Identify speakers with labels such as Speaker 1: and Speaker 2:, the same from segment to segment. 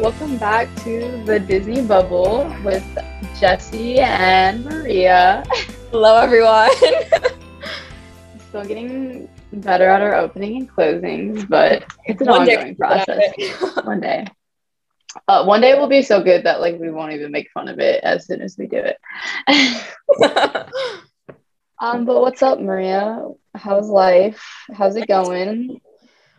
Speaker 1: welcome back to the Disney Bubble with Jesse and Maria.
Speaker 2: Hello, everyone.
Speaker 1: Still getting better at our opening and closings, but it's an
Speaker 2: One day
Speaker 1: ongoing process. one day. Uh, one day will be so good that like we won't even make fun of it as soon as we do it. um, but what's up, Maria? How's life? How's it going?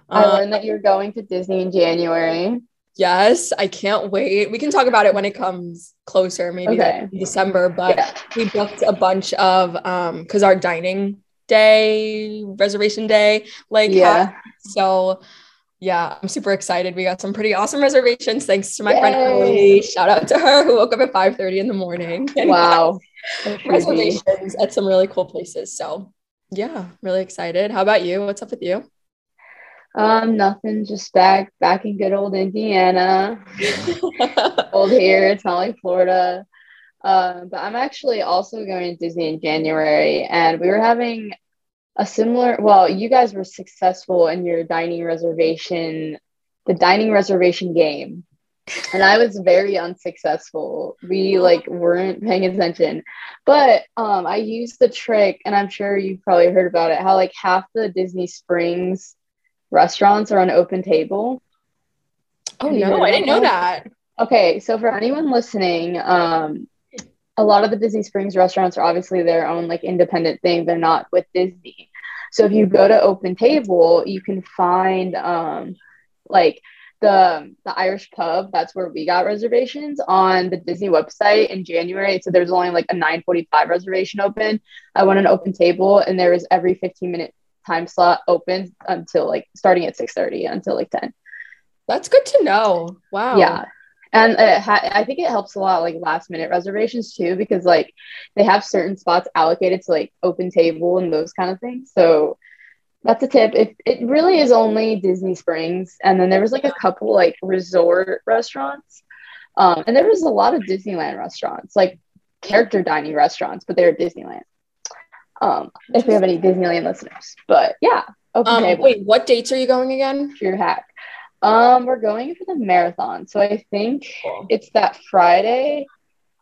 Speaker 1: I
Speaker 2: Uh,
Speaker 1: learned that you're going to Disney in January.
Speaker 2: Yes, I can't wait. We can talk about it when it comes closer, maybe
Speaker 1: Okay.
Speaker 2: in December. But
Speaker 1: Yeah.
Speaker 2: we booked a bunch of um because our dining day, reservation day, like
Speaker 1: Yeah.
Speaker 2: happened. so yeah, I'm super excited. We got some pretty awesome reservations thanks to my friend
Speaker 1: Yay.
Speaker 2: Emily. Shout out to her who woke up at 5 30 in the morning. and
Speaker 1: Wow.
Speaker 2: Reservations at some really cool places. So yeah, really excited. How about you? What's up with you?
Speaker 1: Um, nothing, just back back in good old Indiana. old here, it's not like Florida. Um, but I'm actually also going to Disney in January, and we were having a similar. Well, you guys were successful in your dining reservation, the dining reservation game, and I was very unsuccessful. We like weren't paying attention, but um, I used the trick, and I'm sure you've probably heard about it. How like half the Disney Springs restaurants are on open table.
Speaker 2: oh
Speaker 1: Have you heard
Speaker 2: no, I didn't know
Speaker 1: that?
Speaker 2: that.
Speaker 1: Okay, so for anyone listening, um, a lot of the Disney Springs restaurants are obviously their own like independent thing. They're not with Disney. So if you go to Open Table, you can find um, like the the Irish pub. That's where we got reservations on the Disney website in January. So there's only like a 9:45 reservation open. I went on Open Table, and there was every 15 minute time slot open until like starting at 6:30 until like 10.
Speaker 2: That's good to know. Wow.
Speaker 1: Yeah. And it ha- I think it helps a lot, like last minute reservations too, because like they have certain spots allocated to like open table and those kind of things. So that's a tip. If it really is only Disney Springs, and then there was like a couple like resort restaurants, um, and there was a lot of Disneyland restaurants, like character dining restaurants, but they're Disneyland. Um, if we have any Disneyland listeners, but yeah,
Speaker 2: Um, wait, what dates are you going again?
Speaker 1: Pure hack. Um, we're going for the marathon. So I think it's that Friday.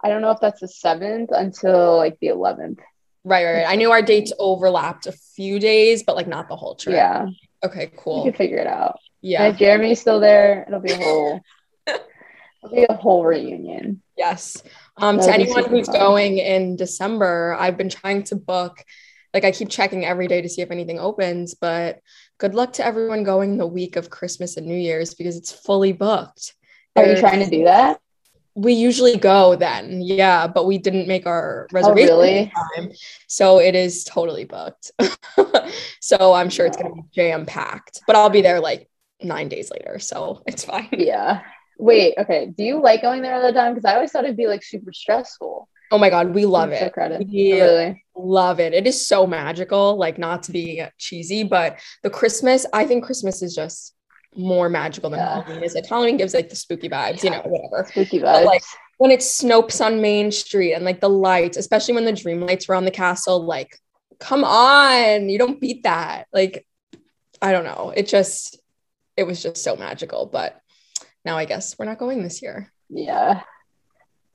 Speaker 1: I don't know if that's the seventh until like the eleventh.
Speaker 2: Right, right, right. I knew our dates overlapped a few days, but like not the whole trip.
Speaker 1: Yeah,
Speaker 2: Okay, cool.
Speaker 1: can figure it out. And
Speaker 2: Yeah.
Speaker 1: if Jeremy's still there, it'll be a whole it'll be a whole reunion.
Speaker 2: Yes. Um, to anyone who's
Speaker 1: fun.
Speaker 2: going in December, I've been trying to book. Like I keep checking every day to see if anything opens, but good luck to everyone going the week of Christmas and New Year's because it's fully booked.
Speaker 1: Are you trying to do that?
Speaker 2: We usually go then, yeah, but we didn't make our
Speaker 1: Oh,
Speaker 2: reservation
Speaker 1: really?
Speaker 2: time, so it is totally booked. so I'm sure it's gonna be jam packed, but I'll be there like nine days later, so it's fine.
Speaker 1: Yeah. Wait, okay. Do you like going there all the time? Because I always thought it'd be like super stressful.
Speaker 2: Oh my god, we love it.
Speaker 1: credit.
Speaker 2: We
Speaker 1: Really?
Speaker 2: love it. It is so magical. Like not to be cheesy, but the Christmas, I think Christmas is just more magical than
Speaker 1: Yeah.
Speaker 2: Halloween is. Like Halloween gives like the spooky vibes, you know, whatever.
Speaker 1: Spooky
Speaker 2: But,
Speaker 1: vibes.
Speaker 2: like, When it Snopes on Main Street and like the lights, especially when the dream lights were on the castle, like, come on, you don't beat that. Like, I don't know. It just, it was just so magical. But now I guess we're not going this year.
Speaker 1: Yeah.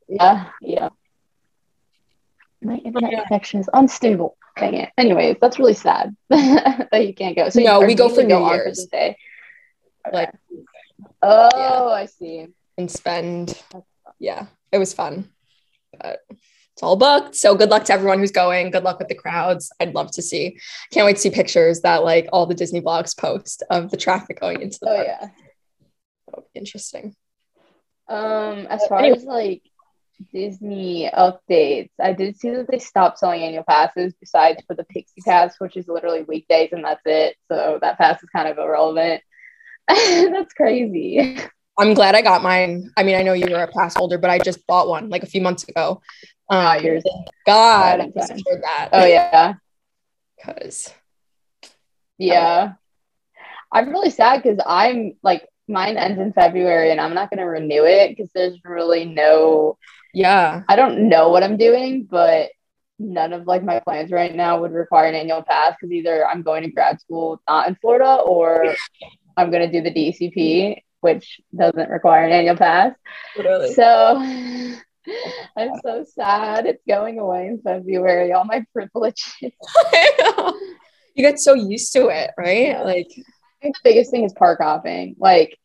Speaker 1: Yeah. Yeah. My internet
Speaker 2: Yeah.
Speaker 1: connection is unstable. Dang it. Anyways, that's really sad that you can't go. So
Speaker 2: No, we go for New Year's.
Speaker 1: Day? Okay.
Speaker 2: Like,
Speaker 1: oh,
Speaker 2: yeah.
Speaker 1: I see.
Speaker 2: and spend. Yeah, it was fun. But it's all booked. So good luck to everyone who's going. Good luck with the crowds. I'd love to see. Can't wait to see pictures that like all the Disney blogs post of the traffic going into the
Speaker 1: Oh
Speaker 2: park.
Speaker 1: yeah.
Speaker 2: That'll be interesting.
Speaker 1: Um, as far
Speaker 2: anyway.
Speaker 1: as like Disney updates, I did see that they stopped selling annual passes besides for the Pixie Pass, which is literally weekdays and that's it. So that pass is kind of irrelevant. that's crazy.
Speaker 2: I'm glad I got mine. I mean, I know you were a pass holder, but I just bought one like a few months ago. Um,
Speaker 1: Ah, yours.
Speaker 2: God,
Speaker 1: Right,
Speaker 2: I secured that.
Speaker 1: Oh yeah.
Speaker 2: because
Speaker 1: Yeah. I'm really sad because I'm like mine ends in February and I'm not gonna renew it because there's really no
Speaker 2: yeah,
Speaker 1: I don't know what I'm doing, but none of like my plans right now would require an annual pass because either I'm going to grad school not in Florida or I'm gonna do the DCP which doesn't require an annual pass.
Speaker 2: Literally.
Speaker 1: So I'm so sad. It's going away in February. All my privileges.
Speaker 2: you get so used to it, right? Like,
Speaker 1: think the biggest thing is park hopping. Like,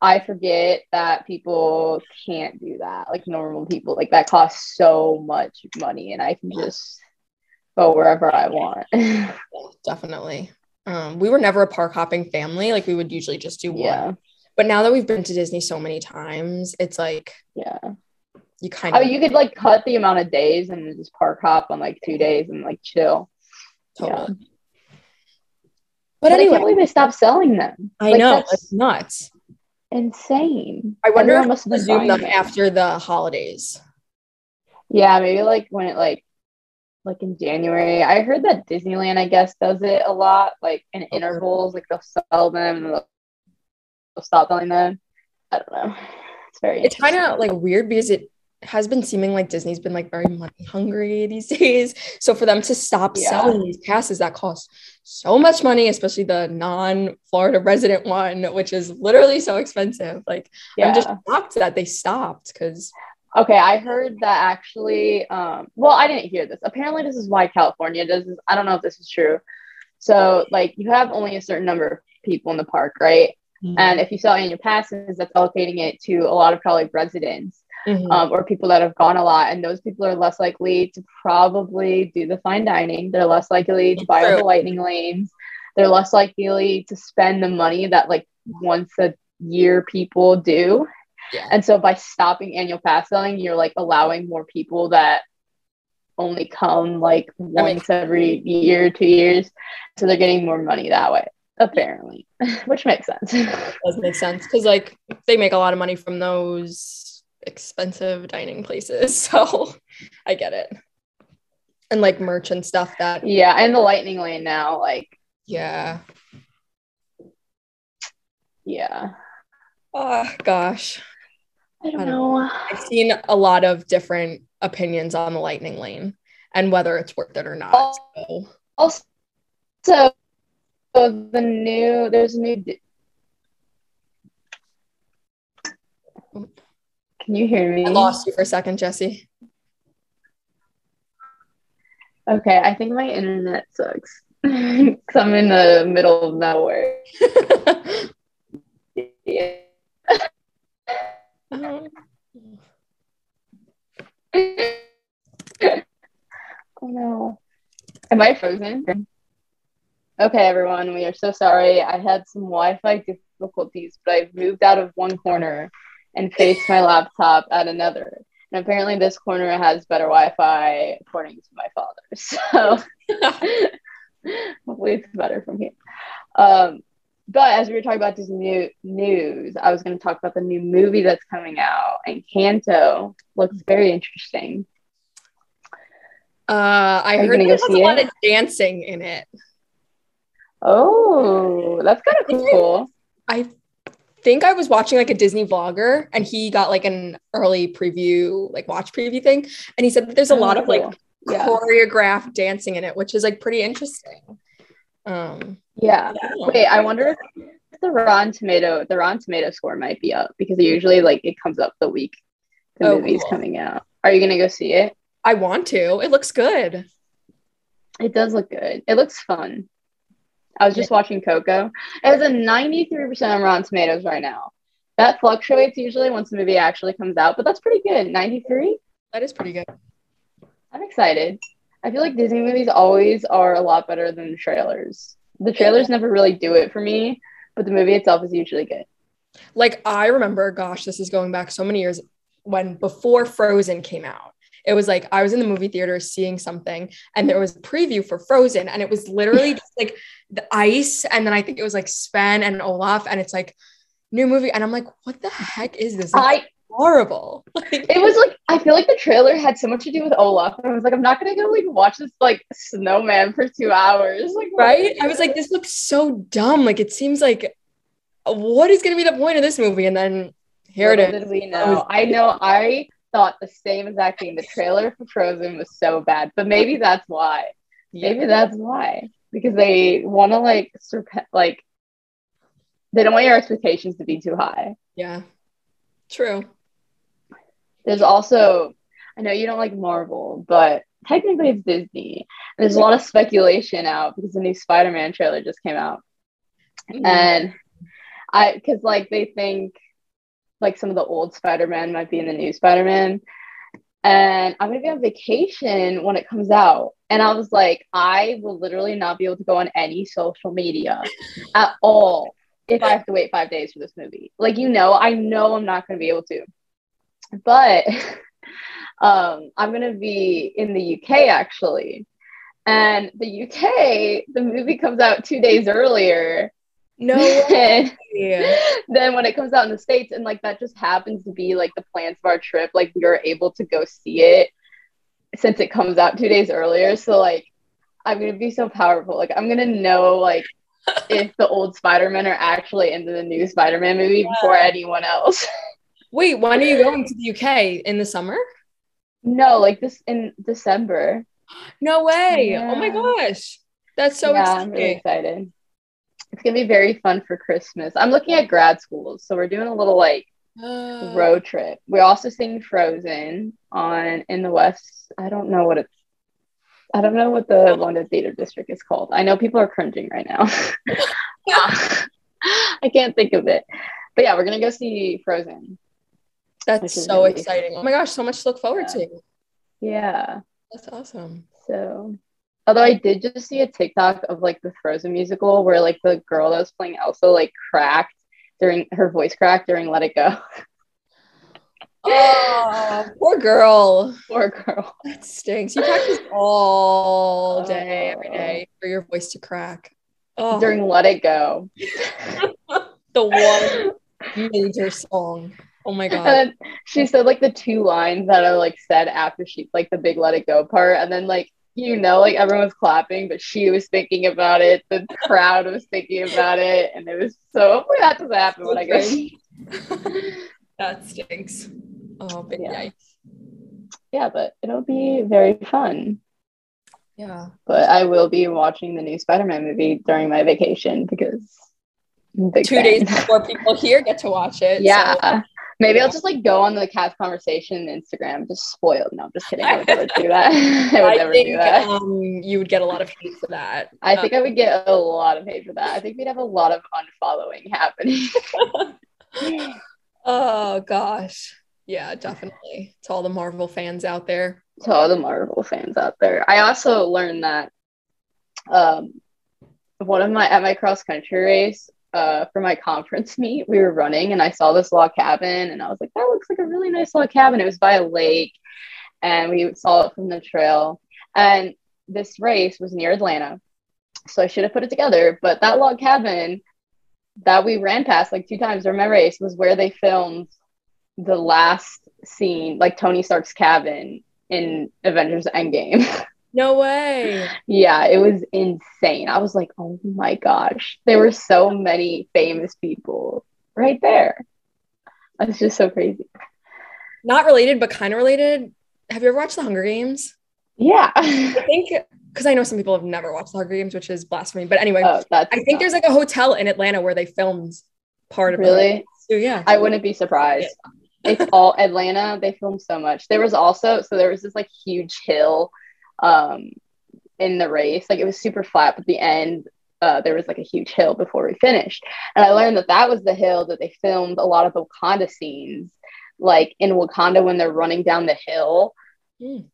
Speaker 1: I forget that people can't do that. Like normal people, like that costs so much money, and I can just go wherever I want.
Speaker 2: definitely. Um, we were never a park hopping family. Like, we would usually just do one.
Speaker 1: yeah,
Speaker 2: But now that we've been to Disney so many times, it's like
Speaker 1: yeah.
Speaker 2: you kind
Speaker 1: I
Speaker 2: of
Speaker 1: mean, you could like cut the amount of days and just park hop on like two days and like chill.
Speaker 2: totally.
Speaker 1: yeah.
Speaker 2: But
Speaker 1: I
Speaker 2: anyway,
Speaker 1: can't believe they stopped selling them.
Speaker 2: I
Speaker 1: Like,
Speaker 2: know it's nuts.
Speaker 1: insane.
Speaker 2: I wonder
Speaker 1: Everyone
Speaker 2: if
Speaker 1: must been
Speaker 2: resume them after the holidays.
Speaker 1: Yeah, maybe like when it like like in January. I heard that Disneyland, I guess, does it a lot, like in oh. intervals. Like they'll sell them and they'll, they'll stop selling them. I don't know. It's very.
Speaker 2: It's kind of like weird because it has been seeming like Disney's been like very money hungry these days. So for them to stop
Speaker 1: Yeah.
Speaker 2: selling these passes that cost so much money, especially the non-Florida resident one, which is literally so expensive. Like
Speaker 1: yeah.
Speaker 2: I'm just shocked that they stopped because
Speaker 1: Okay, I heard that actually. Um, well, I didn't hear this. Apparently, this is why California does this. I don't know if this is true. So, like, you have only a certain number of people in the park, right? And if you sell annual passes, that's allocating it to a lot of probably residents
Speaker 2: Mhm.
Speaker 1: um, or people that have gone a lot. And those people are less likely to probably do the fine dining. They're less likely to buy
Speaker 2: True.
Speaker 1: the lightning lanes. They're less likely to spend the money that like once a year people do.
Speaker 2: Yeah.
Speaker 1: And so by stopping annual pass selling, you're like allowing more people that only come like once every year, two years. So they're getting more money that way, apparently, which makes sense.
Speaker 2: does make sense because like they make a lot of money from those expensive dining places. So I get it. And like merch and stuff that
Speaker 1: yeah. And the lightning lane now, like,
Speaker 2: yeah.
Speaker 1: yeah.
Speaker 2: Oh gosh.
Speaker 1: I don't
Speaker 2: I don't
Speaker 1: know.
Speaker 2: I've seen a lot of different opinions on the lightning lane and whether it's worth it or not. So
Speaker 1: Also, so the new there's a new. Can you hear me?
Speaker 2: I lost you for a second, Jesse.
Speaker 1: Okay, I think my internet sucks. Cause I'm in the middle of nowhere. Yeah. Oh no. Am I frozen? Okay, everyone, we are so sorry. I had some Wi Fi difficulties, but I've moved out of one corner and face my laptop at another. And apparently, this corner has better Wi Fi, according to my father. So hopefully, it's better from here. Um, but as we were talking about Disney new- news, I was going to talk about the new movie that's coming out, and Canto looks very interesting.
Speaker 2: uh, I
Speaker 1: Are
Speaker 2: heard
Speaker 1: gonna
Speaker 2: there's a lot
Speaker 1: it?
Speaker 2: of dancing in it.
Speaker 1: Oh, that's kind of cool.
Speaker 2: I think I was watching like a Disney vlogger and he got like an early preview, like watch preview thing. And he said that there's a
Speaker 1: Oh,
Speaker 2: lot of like
Speaker 1: cool. Yeah.
Speaker 2: choreographed dancing in it, which is like pretty interesting. Um,
Speaker 1: Yeah.
Speaker 2: yeah.
Speaker 1: Wait, I wonder if the Rotten Tomato, the Rotten Tomato score might be up because usually like it comes up the week the
Speaker 2: Oh,
Speaker 1: movie's
Speaker 2: cool.
Speaker 1: coming out. Are you gonna go see it?
Speaker 2: I want to. It looks good.
Speaker 1: It does look good. It looks fun. I was just watching Coco. It has a 93% on Rotten Tomatoes right now. That fluctuates usually once the movie actually comes out, but that's pretty good. 93?
Speaker 2: That is pretty good.
Speaker 1: I'm excited. I feel like Disney movies always are a lot better than the trailers. The trailers never really do it for me, but the movie itself is usually good.
Speaker 2: Like I remember, gosh, this is going back so many years when before Frozen came out. It was like I was in the movie theater seeing something and there was a preview for Frozen and it was literally just like the ice and then I think it was like Sven and Olaf and it's like new movie and I'm like what the heck is this? It's
Speaker 1: I
Speaker 2: horrible.
Speaker 1: It was like I feel like the trailer had so much to do with Olaf. And I was like, I'm not gonna go like watch this like snowman for two hours. Like
Speaker 2: right? I was like this looks so dumb. Like it seems like what is to be the point of this movie and then here it is.
Speaker 1: Did we know? I know. I thought the same exact thing. The trailer for Frozen was so bad, but maybe that's why. Maybe that's why because they want to like surpass like they don't want your expectations to be too high.
Speaker 2: Yeah. True.
Speaker 1: There's also, I know you don't like Marvel, but technically it's Disney. And There's a lot of speculation out because the new Spider-Man trailer just came out. Mm-hmm. And I because like they think like some of the old Spider-Man might be in the new Spider-Man. And I'm gonna be on vacation when it comes out. And I was like, I will literally not be able to go on any social media at all if I have to wait five days for this movie. Like, you know, I know I'm not gonna be able to. But um, I'm gonna be in the UK actually. And the UK, the movie comes out two days earlier.
Speaker 2: No way.
Speaker 1: then when it comes out in the States, and like that just happens to be like the plans of our trip, like we are able to go see it since it comes out two days earlier. So like I'm gonna be so powerful. Like I'm gonna know like if the old Spider-Man are actually into the new Spider-Man movie yeah. before anyone else.
Speaker 2: Wait, when are you going to the UK? In the summer?
Speaker 1: No, like this in December.
Speaker 2: No way. Yeah. Oh my gosh. That's so
Speaker 1: yeah,
Speaker 2: exciting.
Speaker 1: I'm really excited. It's gonna be very fun for Christmas. I'm looking at grad schools, so we're doing a little like road trip. We're also seeing Frozen on in the West. I don't know what it's. I don't know what the London Theater District is called. I know people are cringing right now. I can't think of it, but yeah, we're gonna go see Frozen.
Speaker 2: That's so exciting! Oh my gosh, so much to look forward
Speaker 1: yeah.
Speaker 2: to.
Speaker 1: Yeah,
Speaker 2: that's awesome.
Speaker 1: So Although I did just see a TikTok of like the Frozen musical where like the girl that was playing Elsa like cracked during her voice cracked during Let It Go.
Speaker 2: oh, poor girl.
Speaker 1: Poor girl.
Speaker 2: That stinks. You practice all day, every day for your voice to crack.
Speaker 1: Oh. During Let It Go.
Speaker 2: the one major song. Oh my god.
Speaker 1: And she said like the two lines that are like said after she like the big let it go part. And then like you know, like everyone was clapping, but she was thinking about it. The crowd was thinking about it, and it was so. Oh Hopefully, that doesn't happen when I go.
Speaker 2: that stinks. Oh, but
Speaker 1: yeah.
Speaker 2: yikes.
Speaker 1: Yeah, but it'll be very fun.
Speaker 2: Yeah.
Speaker 1: But I will be watching the new Spider-Man movie during my vacation because
Speaker 2: two fan. days before people here get to watch it.
Speaker 1: Yeah. So Maybe I'll just like go on the cast conversation Instagram, just spoiled. No, I'm just kidding. I would never do that. I would
Speaker 2: I
Speaker 1: never
Speaker 2: think,
Speaker 1: do that.
Speaker 2: Um, you would get a lot of hate for that.
Speaker 1: I um, think I would get a lot of hate for that. I think we'd have a lot of unfollowing happening.
Speaker 2: oh gosh. Yeah, definitely. To all the Marvel fans out there.
Speaker 1: To all the Marvel fans out there. I also learned that um one of my at my cross country race, uh, for my conference meet, we were running and I saw this log cabin and I was like, that looks like a really nice log cabin. It was by a lake and we saw it from the trail. And this race was near Atlanta. So I should have put it together. But that log cabin that we ran past like two times during my race was where they filmed the last scene, like Tony Stark's cabin in Avengers Endgame.
Speaker 2: No way.
Speaker 1: yeah, it was insane. I was like, oh my gosh, there were so many famous people right there. It's just so crazy.
Speaker 2: Not related, but kind of related. Have you ever watched The Hunger Games?
Speaker 1: Yeah.
Speaker 2: I think because I know some people have never watched The Hunger Games, which is blasphemy. But anyway, oh, I think there's like a hotel in Atlanta where they filmed part of
Speaker 1: really?
Speaker 2: it. So, yeah.
Speaker 1: I wouldn't be surprised. Yeah. it's all Atlanta. They filmed so much. There was also so there was this like huge hill um, in the race. Like it was super flat, but the end uh, there was like a huge hill before we finished. And I learned that that was the hill that they filmed a lot of Wakanda scenes, like in Wakanda when they're running down the hill. Mm.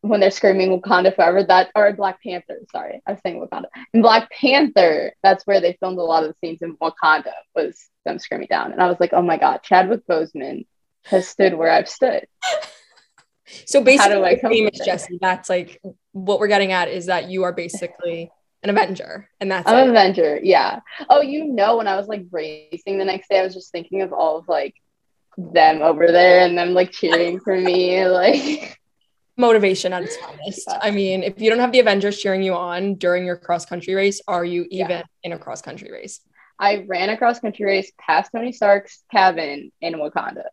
Speaker 1: When they're screaming Wakanda forever, that or Black Panther. Sorry, I was saying Wakanda. In Black Panther, that's where they filmed a lot of the scenes in Wakanda was them screaming down, and I was like, oh my god, Chadwick Boseman has stood where I've stood.
Speaker 2: So basically, famous Jesse. That's like what we're getting at is that you are basically an Avenger, and that's
Speaker 1: I'm it. an Avenger. Yeah. Oh, you know, when I was like racing the next day, I was just thinking of all of like them over there and them like cheering for me, like
Speaker 2: motivation at its finest. I mean, if you don't have the Avengers cheering you on during your cross country race, are you even yeah. in a cross country race?
Speaker 1: I ran a cross country race past Tony Stark's cabin in Wakanda.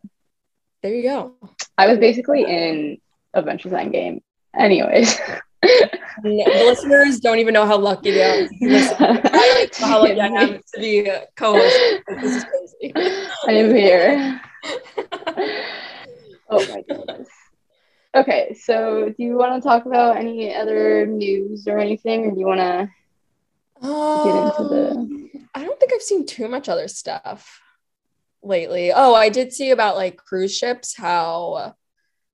Speaker 2: There you go.
Speaker 1: I was basically in Avengers Endgame. Anyways.
Speaker 2: the listeners don't even know how lucky they are. I how lucky I am to be co-host. This is crazy.
Speaker 1: I am here. oh my goodness. Okay, so do you want to talk about any other news or anything, or do you want to get into the?
Speaker 2: Um, I don't think I've seen too much other stuff lately. Oh, I did see about like cruise ships, how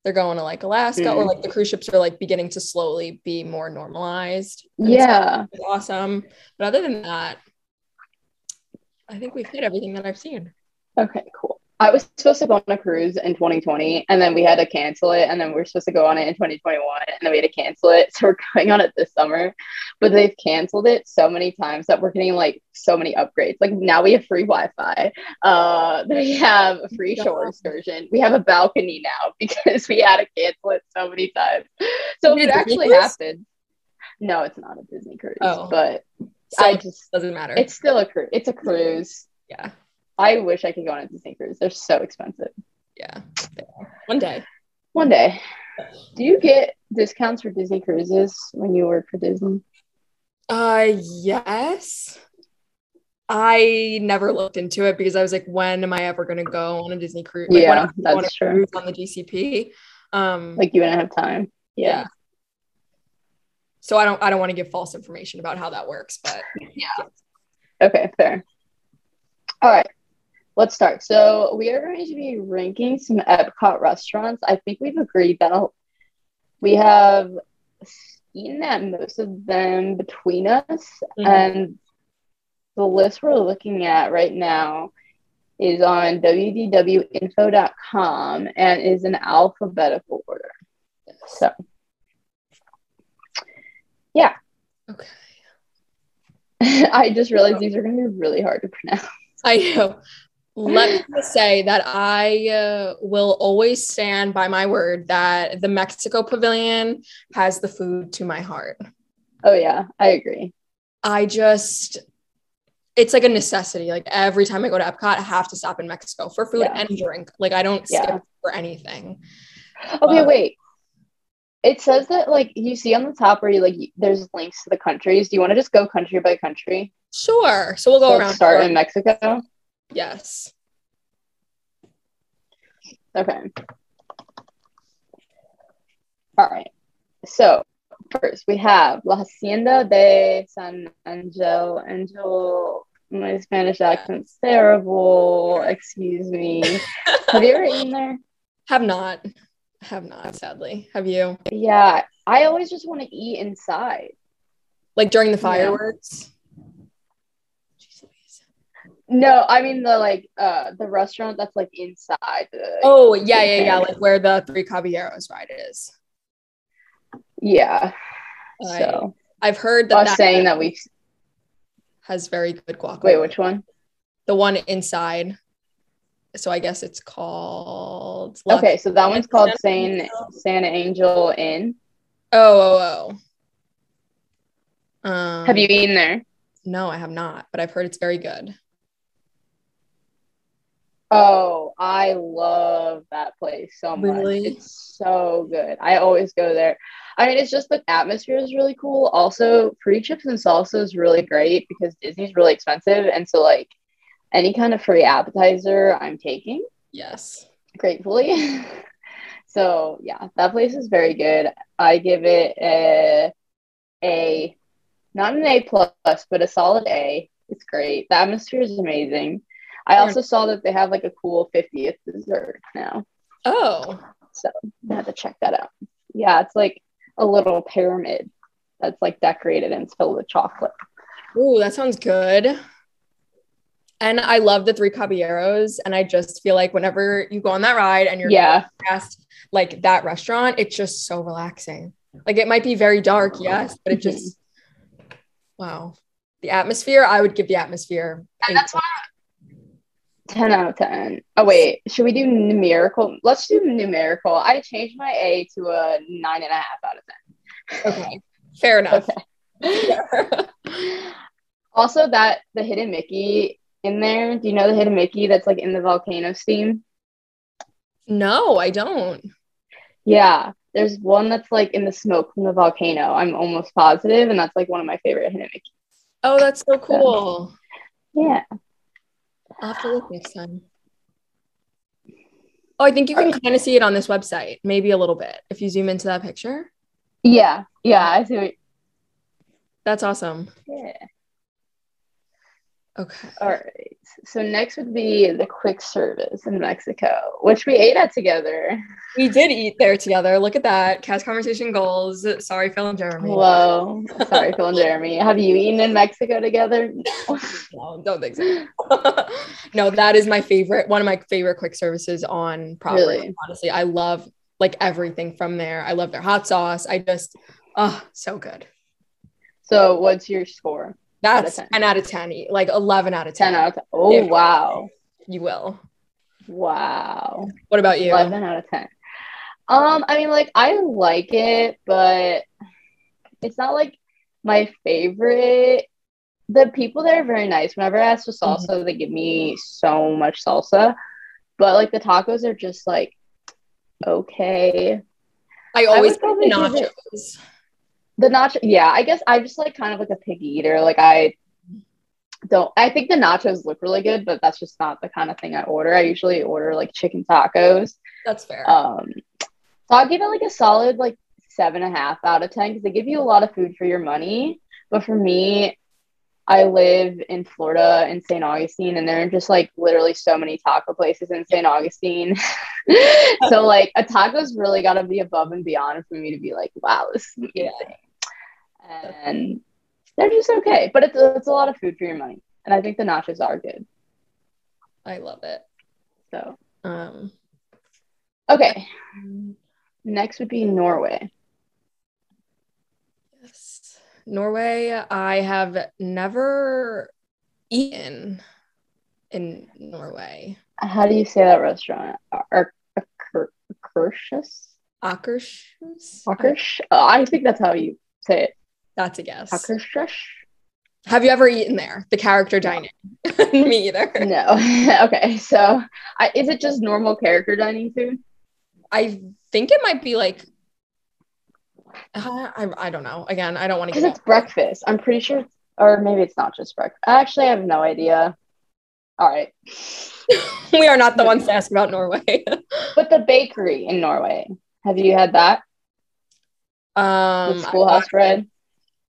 Speaker 2: they're going to like Alaska,
Speaker 1: Mm.
Speaker 2: or like the cruise ships are like beginning to slowly be more normalized.
Speaker 1: Yeah.
Speaker 2: It's awesome. But other than that, I think we've hit everything that I've seen.
Speaker 1: Okay, cool. I was supposed to go on a cruise in 2020 and then we had to cancel it. And then we are supposed to go on it in 2021 and then we had to cancel it. So we're going on it this summer. But they've canceled it so many times that we're getting like so many upgrades. Like now we have free Wi Fi. Uh, we have a free shore excursion. We have a balcony now because we had to cancel it so many times. So
Speaker 2: it
Speaker 1: actually
Speaker 2: cruise?
Speaker 1: happened. No, it's not a Disney cruise,
Speaker 2: Oh.
Speaker 1: but
Speaker 2: So
Speaker 1: I
Speaker 2: it
Speaker 1: just,
Speaker 2: doesn't matter.
Speaker 1: it's still a cruise. It's a cruise.
Speaker 2: yeah.
Speaker 1: I wish I could go on a Disney cruise. They're so expensive.
Speaker 2: Yeah. One day.
Speaker 1: One day. Do you get discounts for Disney cruises when you work for Disney?
Speaker 2: Uh yes. I never looked into it because I was like, when am I ever gonna go on a Disney cruise? Like,
Speaker 1: Yeah,
Speaker 2: am I gonna go on
Speaker 1: that's true.
Speaker 2: on the DCP. Um
Speaker 1: Like you wouldn't have time. Yeah.
Speaker 2: so I don't I don't want to give false information about how that works, but yeah
Speaker 1: Okay, fair. All right. Let's start. So we are going to be ranking some Epcot restaurants. I think we've agreed that we have eaten at most of them between us,
Speaker 2: Mhm.
Speaker 1: and the list we're looking at right now is on wdwinfo.com and is in alphabetical order. So yeah.
Speaker 2: okay.
Speaker 1: I just realized these are going to be really hard to pronounce.
Speaker 2: I know. Let me say that I uh, will always stand by my word that the Mexico Pavilion has the food to my heart.
Speaker 1: Oh yeah, I agree.
Speaker 2: I just, it's like a necessity. Like every time I go to Epcot, I have to stop in Mexico for food
Speaker 1: Yeah.
Speaker 2: and drink. Like I don't skip
Speaker 1: Yeah.
Speaker 2: for anything.
Speaker 1: Okay,
Speaker 2: Uh,
Speaker 1: wait. It says that like you see on the top where you like there's links to the countries. Do you want to just go country by country?
Speaker 2: Sure. So we'll go
Speaker 1: Let's
Speaker 2: around.
Speaker 1: start in Mexico.
Speaker 2: Yes.
Speaker 1: Okay. All right. So first we have La Hacienda de San Angel. Angel, my Spanish accent's terrible. Excuse me. Have you ever eaten there?
Speaker 2: Have not. Have not, sadly. Have you?
Speaker 1: Yeah, I always just want to eat inside.
Speaker 2: Like during the fireworks?
Speaker 1: No, I mean the like uh the restaurant that's like inside. The,
Speaker 2: Oh, yeah, yeah, yeah. Like where the Three Caballeros ride is.
Speaker 1: yeah.
Speaker 2: I-
Speaker 1: So
Speaker 2: I've heard that that
Speaker 1: saying that we
Speaker 2: has very good guacamole.
Speaker 1: wait, which one?
Speaker 2: The one inside. So I guess it's called. La-
Speaker 1: Okay, so that one's called San Santa Angel Inn.
Speaker 2: Oh, oh, oh. Um,
Speaker 1: Have you eaten there?
Speaker 2: No, I have not, but I've heard it's very good.
Speaker 1: Oh, I love that place so much.
Speaker 2: Really?
Speaker 1: It's so good. I always go there. I mean, it's just the atmosphere is really cool. Also, free chips and salsa is really great because Disney's really expensive. And so, like, any kind of free appetizer I'm taking,
Speaker 2: Yes.
Speaker 1: gratefully. so, yeah, that place is very good. I give it a, a not an A plus, but a solid A. It's great. The atmosphere is amazing. I also saw that they have like a cool 50th dessert now.
Speaker 2: Oh, So
Speaker 1: I had to check that out. Yeah, it's like a little pyramid that's like decorated and it's filled with chocolate.
Speaker 2: ooh, that sounds good. And I love the Three Caballeros, and I just feel like whenever you go on that ride and you're
Speaker 1: Yeah,
Speaker 2: past like that restaurant, it's just so relaxing. Like it might be very dark, yes, but it mm-hmm. just wow. The atmosphere, I would give the atmosphere.
Speaker 1: And that's 10 out of 10. Oh, wait, should we do numerical? Let's do numerical. I changed my A to a nine and a half out of 10.
Speaker 2: okay. Fair enough.
Speaker 1: 10. also, that the hidden Mickey in there, do you know the hidden Mickey that's like in the volcano steam?
Speaker 2: no, I don't.
Speaker 1: Yeah, there's one that's like in the smoke from the volcano. I'm almost positive, and that's like one of my favorite hidden Mickey.
Speaker 2: Oh, that's so cool.
Speaker 1: Yeah.
Speaker 2: I'll have to look next time. Oh, I think you can kind of see it on this website, maybe a little bit if you zoom into that picture.
Speaker 1: Yeah, yeah, I see. What,
Speaker 2: That's awesome.
Speaker 1: yeah.
Speaker 2: Okay.
Speaker 1: All right. So next would be the quick service in Mexico, which we ate at together.
Speaker 2: We did eat there together. Look at that. Cast conversation goals. Sorry, Phil and Jeremy.
Speaker 1: Whoa. Sorry, Phil and Jeremy. Have you eaten in Mexico together?
Speaker 2: No, don't think so. no, that is my favorite. One of my favorite quick services on property.
Speaker 1: Really?
Speaker 2: Honestly, I love like everything from there. I love their hot sauce. I just, oh, so good.
Speaker 1: So what's your score? Out of
Speaker 2: That's
Speaker 1: 10.
Speaker 2: 10 out of 10, like 11 out of 10.
Speaker 1: 10 out of 10. Oh,
Speaker 2: Yeah.
Speaker 1: wow.
Speaker 2: You will.
Speaker 1: Wow.
Speaker 2: What about you?
Speaker 1: 11 out of 10. Um, I mean, like, I like it, but it's not like my favorite. The people there are very nice. Whenever I ask for salsa, they give me so much salsa, but like the tacos are just like okay.
Speaker 2: I always pick
Speaker 1: give it-
Speaker 2: nachos.
Speaker 1: The nacho, yeah, I guess I'm just like kind of like a picky eater. Like, I don't, I think the nachos look really good, but that's just not the kind of thing I order. I usually order like chicken tacos.
Speaker 2: That's fair.
Speaker 1: Um, so I'll give it like a solid like seven and a half out of ten because they give you a lot of food for your money. But for me, I live in Florida in St. Augustine, and there are just like literally so many taco places in St. Augustine. so like a taco's really got to be above and beyond for me to be like, wow, this is amazing.
Speaker 2: Yeah.
Speaker 1: And they're just okay, but it's it's a lot of food for your money, and I think the nachos are good.
Speaker 2: I love it.
Speaker 1: So
Speaker 2: Um,
Speaker 1: okay, next would be Norway.
Speaker 2: yes. Norway, I have never eaten in Norway.
Speaker 1: How do you say that restaurant? Ar- Akershus?
Speaker 2: Akershus?
Speaker 1: Akersh? Uh, I think that's how you say it.
Speaker 2: That's a guess. Have you ever eaten there? The character dining? Me either.
Speaker 1: No. okay, so I, is it just normal character dining food?
Speaker 2: I think it might be like, I, I, I don't know. Again, I don't want to
Speaker 1: Because
Speaker 2: get
Speaker 1: it's breakfast. I'm pretty sure, it's, or maybe it's not just breakfast. Actually, I have no idea. All right.
Speaker 2: we are not the ones to ask about Norway.
Speaker 1: But the bakery in Norway, have you had that?
Speaker 2: um,
Speaker 1: The schoolhouse bread?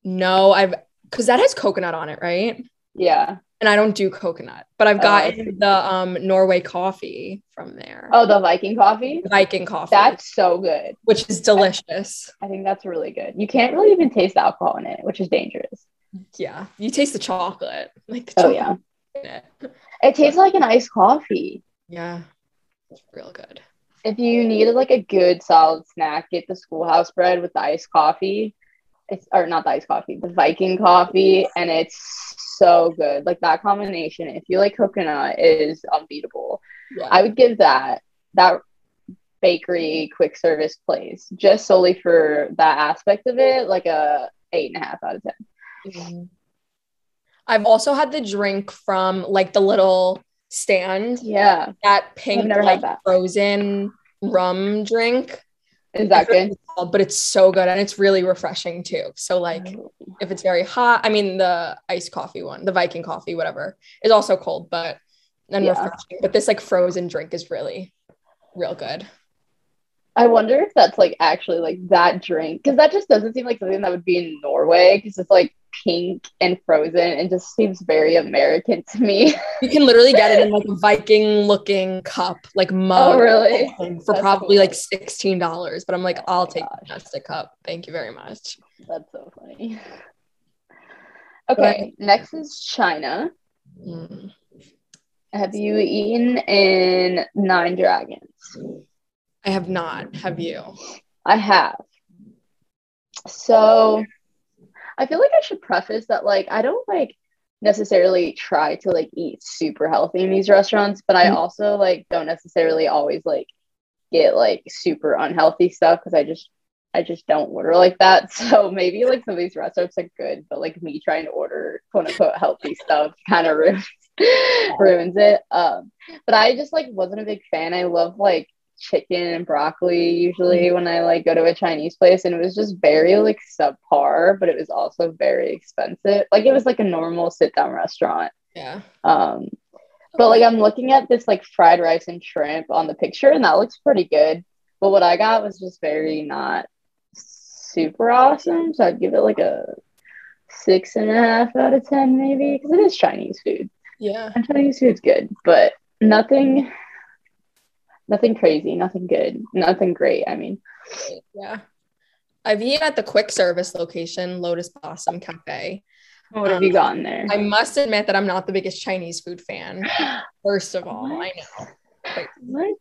Speaker 2: No, I've because that has coconut on it, right?
Speaker 1: Yeah.
Speaker 2: And I don't do coconut, but I've
Speaker 1: Oh,
Speaker 2: got the um Norway coffee from there.
Speaker 1: Oh, the Viking coffee?
Speaker 2: Viking coffee,
Speaker 1: That's so good.
Speaker 2: which is delicious.
Speaker 1: I think that's really good. You can't really even taste the alcohol in it, which is dangerous.
Speaker 2: Yeah, you taste the chocolate, like the
Speaker 1: Oh, yeah.
Speaker 2: chocolate in it.
Speaker 1: It tastes like an iced coffee.
Speaker 2: Yeah, it's real good.
Speaker 1: If you needed like a good solid snack, get the schoolhouse bread with the iced coffee. It's or not the iced coffee, the Viking coffee, and it's so good. Like that combination, if you like coconut, is unbeatable.
Speaker 2: Yeah,
Speaker 1: I would give that that bakery quick service place just solely for that aspect of it, like a eight and a half out of ten.
Speaker 2: Mhm. I've also had the drink from like the little stand,
Speaker 1: Yeah,
Speaker 2: that pink like
Speaker 1: that.
Speaker 2: frozen rum drink.
Speaker 1: Is that good?
Speaker 2: what But it's so good and it's really refreshing too. So like oh. if it's very hot, I mean the iced coffee one, the Viking coffee, whatever, is also cold, but and
Speaker 1: Yeah.
Speaker 2: refreshing. But this like frozen drink is really, real good.
Speaker 1: I wonder if that's like actually like that drink because that just doesn't seem like something that would be in Norway because it's like pink and frozen and just seems very American to me.
Speaker 2: You can literally get it in like a Viking looking cup, like mug.
Speaker 1: oh, really?
Speaker 2: For
Speaker 1: That's
Speaker 2: probably
Speaker 1: cool.
Speaker 2: like sixteen dollars, but I'm like,
Speaker 1: Oh
Speaker 2: I'll take the plastic cup. Thank you very much.
Speaker 1: That's so funny. Okay, next is China.
Speaker 2: Mm.
Speaker 1: Have you eaten in Nine Dragons?
Speaker 2: I have not. Have you?
Speaker 1: I have. So I feel like I should preface that like I don't like necessarily try to like eat super healthy in these restaurants, but I
Speaker 2: Mhm.
Speaker 1: also like don't necessarily always like get like super unhealthy stuff because I just I just don't order like that. So maybe like some of these restaurants are good, but like me trying to order quote unquote healthy stuff kind of ruins ruins it. Um, but I just like wasn't a big fan. I love like chicken and broccoli usually when I like go to a Chinese place, and it was just very like subpar, but it was also very expensive. Like it was like a normal sit down restaurant.
Speaker 2: Yeah.
Speaker 1: Um, But like I'm looking at this like fried rice and shrimp on the picture, and that looks pretty good. But what I got was just very not super awesome. So I'd give it like a six and a half out of ten, maybe, because it is Chinese food.
Speaker 2: Yeah.
Speaker 1: And Chinese food's good, but nothing nothing crazy, nothing good, nothing great. I mean,
Speaker 2: Yeah. I've eaten at the quick service location, Lotus Blossom Cafe.
Speaker 1: what have you gotten there?
Speaker 2: I must admit that I'm not the biggest Chinese food fan. First of all, I know.
Speaker 1: what?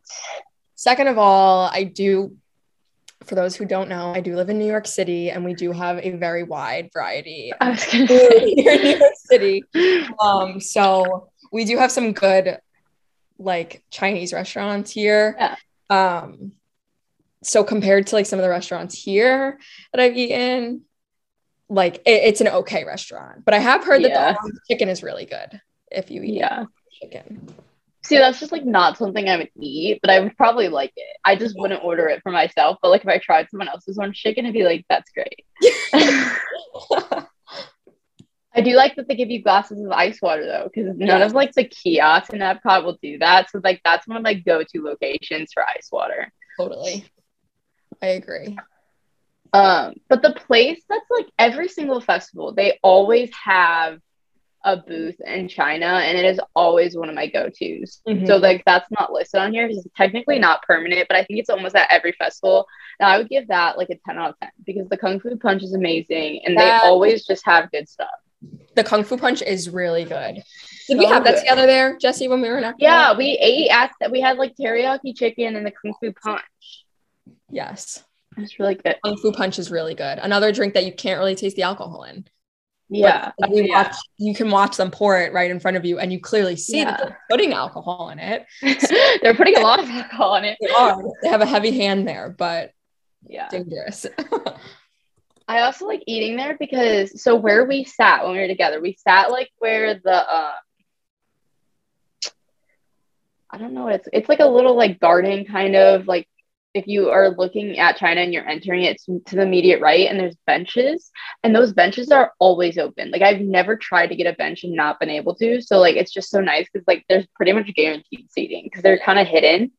Speaker 2: Second of all, I do, for those who don't know, I do live in New York City and we do have a very wide variety
Speaker 1: I was gonna say.
Speaker 2: here in New York City. Um, so we do have some good like Chinese restaurants here.
Speaker 1: Yeah.
Speaker 2: Um, so compared to like some of the restaurants here that I've eaten, like it- it's an okay restaurant. But I have heard that the chicken is really good if you eat
Speaker 1: Yeah.
Speaker 2: chicken.
Speaker 1: See, that's just like not something I would eat, but I would probably like it. I just wouldn't order it for myself. But like if I tried someone else's orange chicken, I'd be like, that's great. I do like that they give you glasses of ice water though, because none
Speaker 2: Yeah.
Speaker 1: of like the kiosks in Epcot will do that. So like that's one of my go-to locations for ice water.
Speaker 2: totally. I agree.
Speaker 1: Um, but the place that's like every single festival, they always have a booth in China, and it is always one of my go-tos.
Speaker 2: Mhm.
Speaker 1: So like that's not listed on here because it's technically not permanent, but I think it's almost at every festival. And I would give that like a 10 out of 10 because the Kung Fu Punch is amazing and
Speaker 2: That-
Speaker 1: they always just have good stuff.
Speaker 2: The Kung Fu Punch is really good. Did
Speaker 1: So
Speaker 2: we have that
Speaker 1: good.
Speaker 2: together there, Jesse, when we were in Epcot?
Speaker 1: Yeah, we ate at that. we had like teriyaki chicken and the Kung Fu Punch.
Speaker 2: Yes.
Speaker 1: It's really good.
Speaker 2: Kung Fu Punch is really good. Another drink that you can't really taste the alcohol in.
Speaker 1: Yeah.
Speaker 2: But you,
Speaker 1: Yeah.
Speaker 2: watch, you can watch them pour it right in front of you, and you clearly see that they're putting alcohol in it.
Speaker 1: They're putting a lot of alcohol in it.
Speaker 2: They are. They have a heavy hand there, but
Speaker 1: Yeah.
Speaker 2: dangerous.
Speaker 1: I also like eating there because so where we sat when we were together, we sat like where the uh I don't know it's it's like a little like garden kind of like if you are looking at China and you're entering it to the immediate right and there's benches and those benches are always open. Like I've never tried to get a bench and not been able to. So like it's just so nice because like there's pretty much guaranteed seating because they're kind of hidden.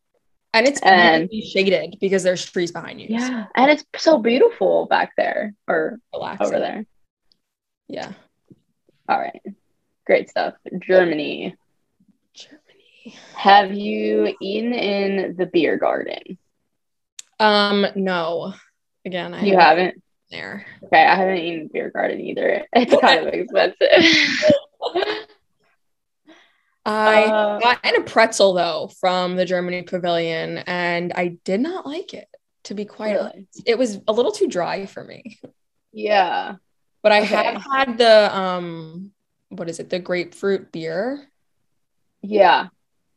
Speaker 2: And it's
Speaker 1: And-
Speaker 2: shaded because there's trees behind you. so
Speaker 1: Yeah. And it's so beautiful back there or
Speaker 2: relaxing.
Speaker 1: over there.
Speaker 2: Yeah.
Speaker 1: All right. Great stuff. Germany.
Speaker 2: Germany.
Speaker 1: Have you eaten in the beer garden?
Speaker 2: Um, no. Again, I
Speaker 1: You
Speaker 2: haven't
Speaker 1: haven't?
Speaker 2: there.
Speaker 1: Okay, I haven't eaten beer garden either. It's kind of expensive.
Speaker 2: I
Speaker 1: Uh,
Speaker 2: got in a pretzel though from the Germany pavilion, and I did not like it. To be quite honest, it was a little too dry for me.
Speaker 1: Yeah.
Speaker 2: But I
Speaker 1: Okay.
Speaker 2: have had the um, what is it? The grapefruit beer,
Speaker 1: Yeah.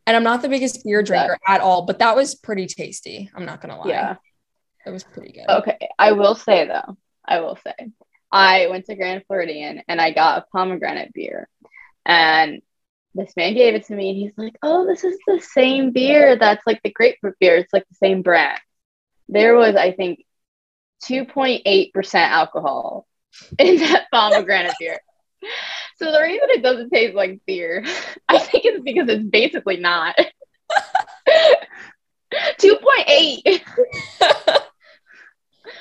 Speaker 2: and I'm not the biggest beer drinker at all, but that was pretty tasty. I'm not gonna lie.
Speaker 1: Yeah.
Speaker 2: it was pretty good.
Speaker 1: Okay. I will say though, I will say, I went to Grand Floridian and I got a pomegranate beer. And this man gave it to me and he's like, Oh, this is the same beer that's like the grapefruit beer. It's like the same brand. There was, I think, 2.8% alcohol in that pomegranate beer. So the reason it doesn't taste like beer, I think it's because it's basically not. 2.8.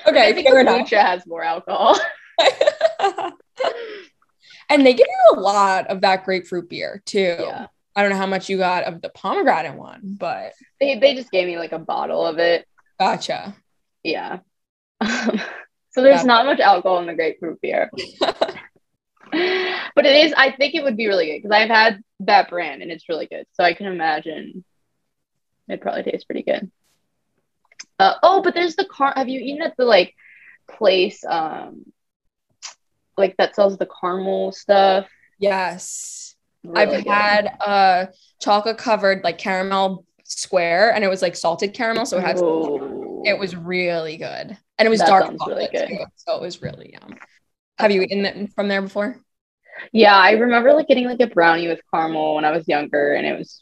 Speaker 2: okay, I
Speaker 1: think
Speaker 2: fair enough.
Speaker 1: has more alcohol.
Speaker 2: And they give you a lot of that grapefruit beer too.
Speaker 1: Yeah.
Speaker 2: I don't know how much you got of the pomegranate one, but
Speaker 1: They they just gave me like a bottle of it.
Speaker 2: gotcha.
Speaker 1: Yeah. so there's not much alcohol in the grapefruit beer. but it is I think it would be really good because I've had that brand and it's really good. So I can imagine it probably tastes pretty good. Uh, oh, but there's the car have you eaten at the like place um like that sells the caramel stuff?
Speaker 2: yes.
Speaker 1: Really
Speaker 2: I've
Speaker 1: good.
Speaker 2: had a chocolate covered like caramel square and it was like salted caramel. So it had it was really good. And it was
Speaker 1: That
Speaker 2: dark
Speaker 1: really
Speaker 2: chocolate,
Speaker 1: good.
Speaker 2: too, so it was really yum. Have you eaten it from there before?
Speaker 1: Yeah, I remember like getting like a brownie with caramel when I was younger, and it was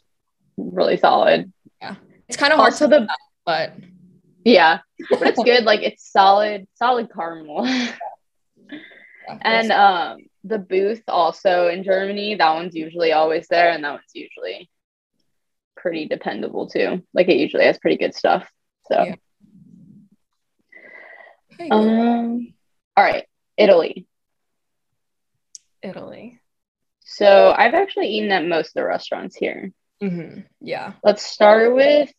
Speaker 1: really solid. Yeah.
Speaker 2: It's kind of hard
Speaker 1: Also,
Speaker 2: to
Speaker 1: the
Speaker 2: but
Speaker 1: yeah, but it's good. Like it's solid, solid caramel. and um, the booth also in Germany, that one's usually always there, and that one's usually pretty dependable too. Like it usually has pretty good stuff. So
Speaker 2: Yeah. Okay,
Speaker 1: um all right, Italy.
Speaker 2: Italy.
Speaker 1: So I've actually eaten at most of the restaurants here.
Speaker 2: hmm Yeah.
Speaker 1: Let's start with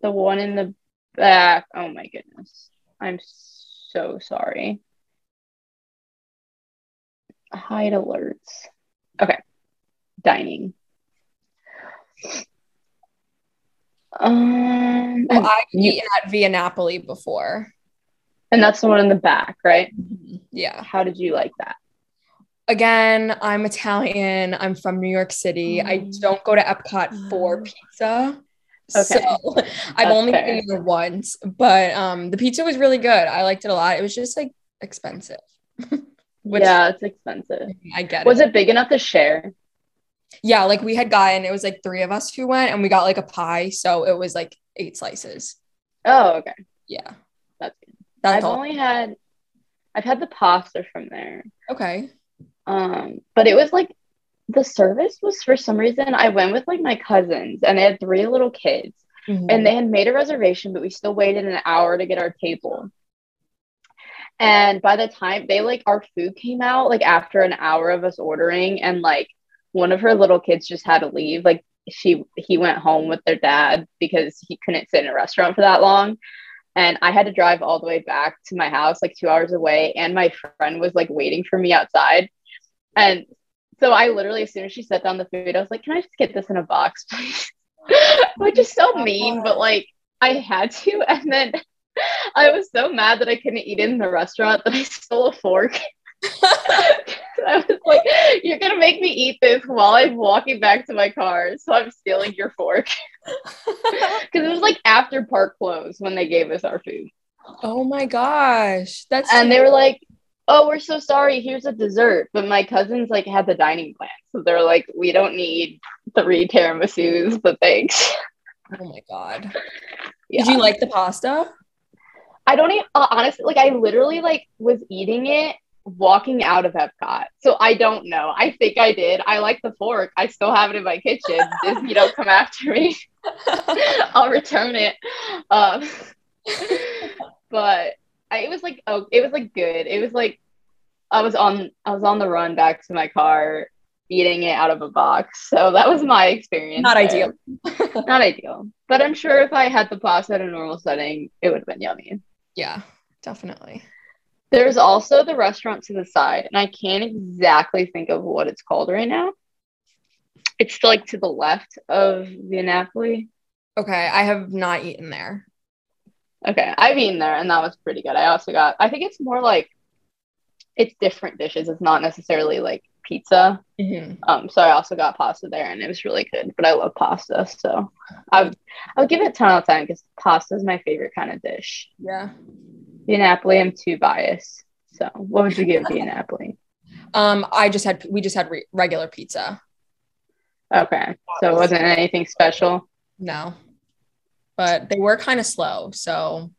Speaker 1: the one in the back. Oh my goodness. I'm so sorry. Hide alerts. Okay. Dining. Um,
Speaker 2: Well, I've
Speaker 1: you-
Speaker 2: eaten at Via Napoli before.
Speaker 1: and that's the one in the back, right?
Speaker 2: Yeah.
Speaker 1: How did you like that?
Speaker 2: Again, I'm Italian. I'm from New York City. I
Speaker 1: Mm.
Speaker 2: don't go to Epcot for pizza.
Speaker 1: Okay.
Speaker 2: So I've
Speaker 1: That's
Speaker 2: only
Speaker 1: fair.
Speaker 2: been there once, but um, the pizza was really good. I liked it a lot. It was just like expensive. Which-
Speaker 1: yeah, it's expensive.
Speaker 2: I get
Speaker 1: Was
Speaker 2: it.
Speaker 1: Was it big enough to share?
Speaker 2: Yeah, like we had gotten it was like three of us who went, and we got like a pie, so it was like eight slices.
Speaker 1: Oh, okay.
Speaker 2: Yeah,
Speaker 1: That's good.
Speaker 2: that's
Speaker 1: I've
Speaker 2: all.
Speaker 1: only had I've had the pasta from there.
Speaker 2: okay.
Speaker 1: Um, but it was like the service was for some reason I went with like my cousins and they had three little kids
Speaker 2: Mhm.
Speaker 1: and they had made a reservation, but we still waited an hour to get our table. And by the time they like our food came out, like after an hour of us ordering, and like one of her little kids just had to leave. Like she he went home with their dad because he couldn't sit in a restaurant for that long. And I had to drive all the way back to my house, like two hours away. And my friend was like waiting for me outside. And so I literally, as soon as she set down the food, I was like, Can I just get this in a box, please? Which is so mean, but like I had to. And then I was so mad that I couldn't eat in the restaurant that I stole a fork. I was like, You're going to make me eat this while I'm walking back to my car. So I'm stealing your fork. Because it was like after park close when they gave us our food.
Speaker 2: oh my gosh, that's
Speaker 1: And they were like, Oh, we're so sorry. Here's a dessert. But my cousins like had the dining plan. So they're like, We don't need three tiramisu's, but thanks.
Speaker 2: oh my god.
Speaker 1: Yeah.
Speaker 2: Did you like the pasta?
Speaker 1: I don't even uh, honestly like I literally like was eating it walking out of Epcot. So I don't know. I think I did. I like the fork. I still have it in my kitchen. Disney don't come after me. I'll return it. Um but I, it was like oh it was like good. It was like I was on I was on the run back to my car eating it out of a box. So that was my experience.
Speaker 2: Not
Speaker 1: there.
Speaker 2: ideal.
Speaker 1: Not ideal. But I'm sure if I had the pasta in a normal setting, it would have been yummy.
Speaker 2: Yeah, definitely.
Speaker 1: There's also the restaurant to the side, and I can't exactly think of what it's called right now. It's like to the left of the Napoli.
Speaker 2: Okay, I have not eaten there.
Speaker 1: Okay, I've eaten there, and that was pretty good. I also got, I think it's more like it's different dishes. It's not necessarily like pizza.
Speaker 2: Mhm.
Speaker 1: Um, so I also got pasta there, and it was really good. But I love pasta, so I would, I would give it a ten out of ten because pasta is my favorite kind of dish.
Speaker 2: Yeah.
Speaker 1: The Napoli, I'm too biased. So, what would you give the Napoli?
Speaker 2: Um, I just had we just had re- regular pizza.
Speaker 1: Okay, so it wasn't anything special.
Speaker 2: No, but they were kind of slow, so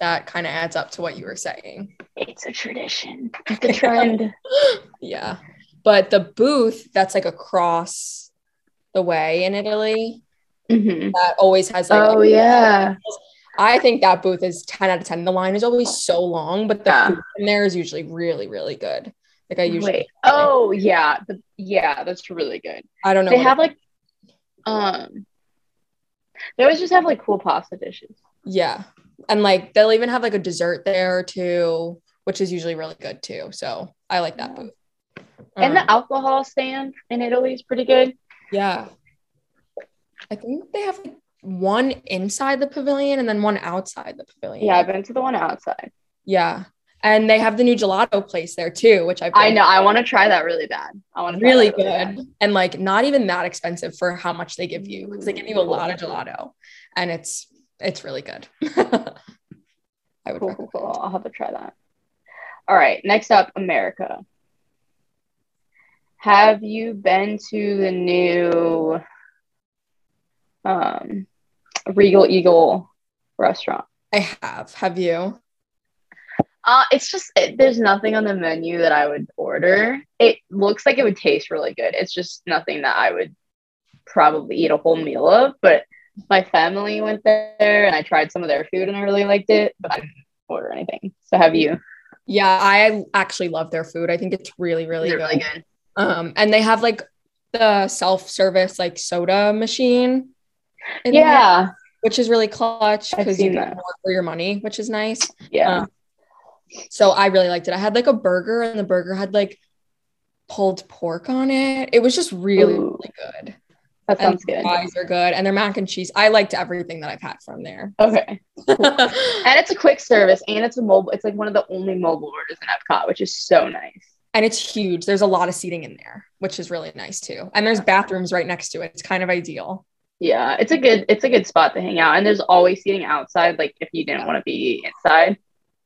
Speaker 2: that kind of adds up to what you were saying.
Speaker 1: It's a tradition. It's a trend.
Speaker 2: Yeah, but the booth that's like across the way in Italy
Speaker 1: Mhm.
Speaker 2: that always has like
Speaker 1: Oh yeah.
Speaker 2: I think that booth is 10 out of 10. The line is always so long, but the
Speaker 1: Yeah.
Speaker 2: food in there is usually really, really good. Like I usually
Speaker 1: Wait. Oh yeah. The, yeah, that's really good.
Speaker 2: I don't know.
Speaker 1: They have like um they always just have like cool pasta dishes.
Speaker 2: yeah. And like they'll even have like a dessert there too, which is usually really good too. So I like that booth.
Speaker 1: And
Speaker 2: Um,
Speaker 1: the alcohol stand in Italy is pretty good.
Speaker 2: yeah. I think they have one inside the pavilion and then one outside the pavilion.
Speaker 1: Yeah, I've been to the one outside.
Speaker 2: Yeah. And they have the new gelato place there too, which I've
Speaker 1: I know. I want to try that really bad. I want to
Speaker 2: really good and like not even that expensive for how much they give you because they give you a lot of gelato and it's it's really good i would
Speaker 1: Cool, cool, cool. I'll have to try that. All right. Next up, America. Have you been to the new um, Regal Eagle restaurant?
Speaker 2: i have have you
Speaker 1: Uh, it's just it, there's nothing on the menu that I would order. It looks like it would taste really good. It's just nothing that I would probably eat a whole meal of, but my family went there and I tried some of their food and I really liked it, but I didn't order anything. So have you?
Speaker 2: Yeah, I actually love their food. I think it's really, really, good.
Speaker 1: really good.
Speaker 2: Um, and they have like the self-service like soda machine.
Speaker 1: Yeah.
Speaker 2: there, which is really clutch because you get more for your money, which is nice.
Speaker 1: Yeah.
Speaker 2: Um, So I really liked it. I had like a burger, and the burger had like pulled pork on it. It was just really,
Speaker 1: Ooh.
Speaker 2: really good.
Speaker 1: that sounds good.
Speaker 2: fries are good, and their mac and cheese. I liked everything that I've had from there.
Speaker 1: Okay. And it's a quick service and it's a mobile, it's like one of the only mobile orders in Epcot, which is so nice.
Speaker 2: And it's huge. There's a lot of seating in there, which is really nice too. And there's bathrooms right next to it. It's kind of ideal.
Speaker 1: Yeah, it's a good it's a good spot to hang out. And there's always seating outside, like if you didn't want to be inside.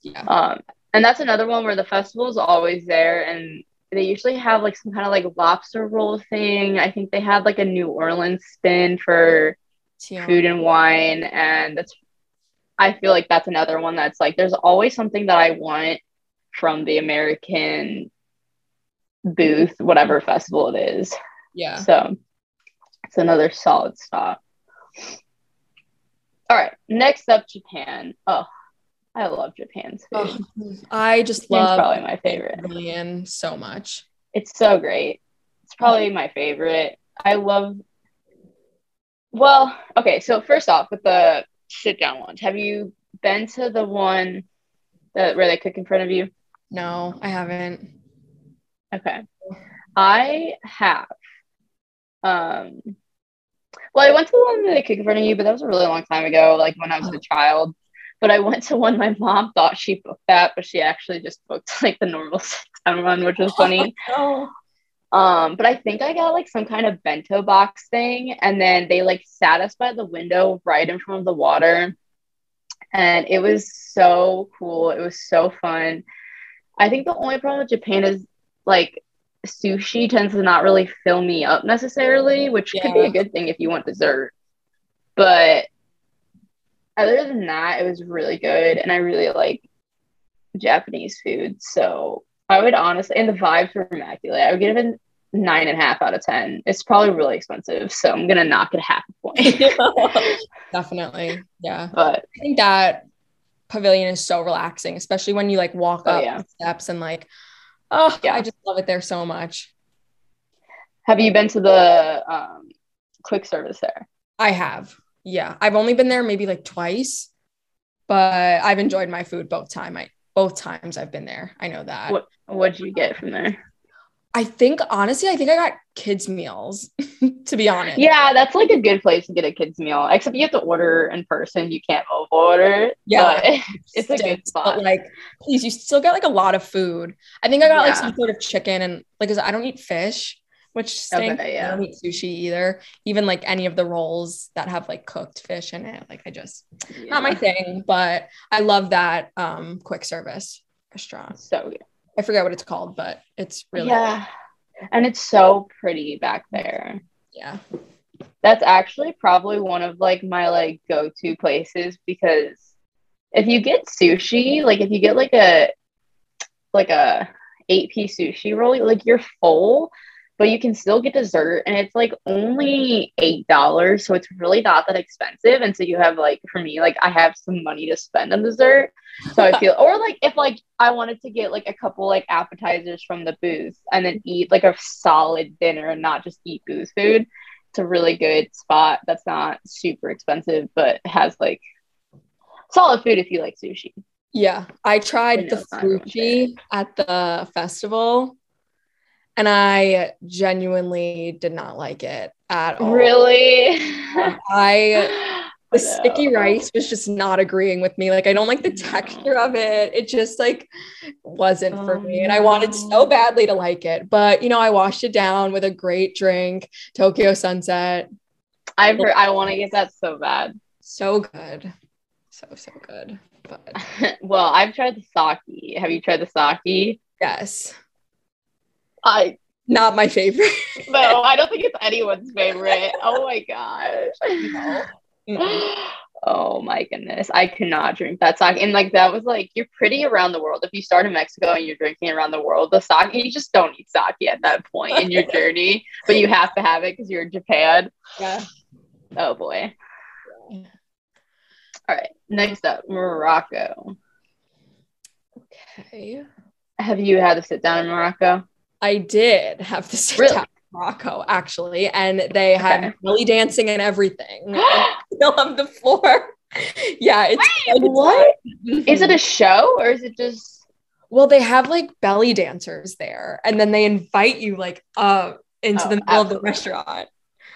Speaker 2: Yeah.
Speaker 1: Um, and that's another one where the festival is always there, and they usually have like some kind of like lobster roll thing. I think they had like a New Orleans spin for
Speaker 2: Yeah.
Speaker 1: food and wine, and that's. I feel like that's another one that's like there's always something that I want from the American booth, whatever festival it is.
Speaker 2: Yeah.
Speaker 1: So it's another solid stop. All right, next up, Japan. Oh, I love Japan's food.
Speaker 2: Oh, I just
Speaker 1: Japan's
Speaker 2: love
Speaker 1: probably my favorite.
Speaker 2: Pavilion so much.
Speaker 1: It's so great. It's probably my favorite. I love. Well, okay. So first off, with the sit down lunch, have you been to the one that where they cook in front of you?
Speaker 2: No, I haven't.
Speaker 1: Okay. I have. Um well, I went to the one that they cook in front of you, but that was a really long time ago, like when I was a child. But I went to one my mom thought she booked that, but she actually just booked like the normal sit down run, which was funny.
Speaker 2: Oh,
Speaker 1: Um, but I think I got like some kind of bento box thing, and then they like sat us by the window right in front of the water. And it was so cool. It was so fun. I think the only problem with Japan is like sushi tends to not really fill me up necessarily, which could be a good thing if you want dessert. But other than that, it was really good. And I really like Japanese food. So I would honestly, and the vibes were immaculate. I would give it a nine and a half out of 10. It's probably really expensive. So I'm going to knock it half a point.
Speaker 2: definitely. Yeah.
Speaker 1: but
Speaker 2: I think that pavilion is so relaxing, especially when you like walk
Speaker 1: Oh,
Speaker 2: up
Speaker 1: yeah.
Speaker 2: steps and like, oh,
Speaker 1: Yeah.
Speaker 2: I just love it there so much.
Speaker 1: have you been to the um, quick service there?
Speaker 2: I have. Yeah. I've only been there maybe like twice, but I've enjoyed my food both time. I both times I've been there. I know that.
Speaker 1: What What'd you get from there?
Speaker 2: I think honestly, I think I got kids meals to be honest.
Speaker 1: Yeah, that's like a good place to get a kid's meal. Except you have to order in person. You can't mobile order.
Speaker 2: Yeah.
Speaker 1: but it's a good spot.
Speaker 2: But like, please, you still get like a lot of food. I think I got like some sort of chicken and like, 'cause I don't eat fish, which stinks.
Speaker 1: Okay,
Speaker 2: I don't eat sushi either. Even like any of the rolls that have like cooked fish in it. Like, I just not my thing. But I love that um quick service restaurant.
Speaker 1: so good.
Speaker 2: I forget what it's called, but it's really
Speaker 1: yeah, and it's so pretty back there.
Speaker 2: yeah.
Speaker 1: That's actually probably one of like my like go-to places because if you get sushi, like if you get like a like a eight piece sushi roll, like you're full, but you can still get dessert and it's like only eight dollars. So it's really not that expensive. And so you have like for me, like I have some money to spend on dessert. So I feel or like if like I wanted to get like a couple like appetizers from the booth and then eat like a solid dinner and not just eat booth food. It's a really good spot that's not super expensive, but has like solid food if you like sushi.
Speaker 2: Yeah, I
Speaker 1: I
Speaker 2: tried
Speaker 1: know
Speaker 2: the
Speaker 1: it's not everyone's
Speaker 2: fruchi at the festival, and I genuinely did not like it at all.
Speaker 1: Really?
Speaker 2: Um, I the
Speaker 1: No.
Speaker 2: sticky rice was just not agreeing with me. Like I don't like the texture of it. It just like wasn't for
Speaker 1: Oh,
Speaker 2: me, and I oh, wanted so badly to like it, but you know I washed it down with a great drink, Tokyo Sunset.
Speaker 1: I've heard I want to get that so bad.
Speaker 2: So good, so so good. But
Speaker 1: well, I've tried the sake. Have you tried the sake?
Speaker 2: yes,
Speaker 1: I
Speaker 2: not my favorite.
Speaker 1: no, I don't think it's anyone's favorite. Oh my gosh.
Speaker 2: No.
Speaker 1: Oh my goodness. I cannot drink that sake. And like that was like you're pretty around the world. If you start in Mexico and you're drinking around the world, the sake you just don't need sake at that point in your journey. But you have to have it because you're in Japan.
Speaker 2: Yeah.
Speaker 1: Oh boy. All right. Next up, Morocco.
Speaker 2: Okay.
Speaker 1: Have you had to sit down in Morocco?
Speaker 2: I did have to sit
Speaker 1: Really?
Speaker 2: down in Morocco actually, and they had
Speaker 1: Okay.
Speaker 2: belly dancing and everything. Still on the floor. Yeah, it's a
Speaker 1: what? Is it a show or is it just
Speaker 2: well, they have like belly dancers there, and then they invite you like uh into
Speaker 1: Oh,
Speaker 2: the middle of the restaurant.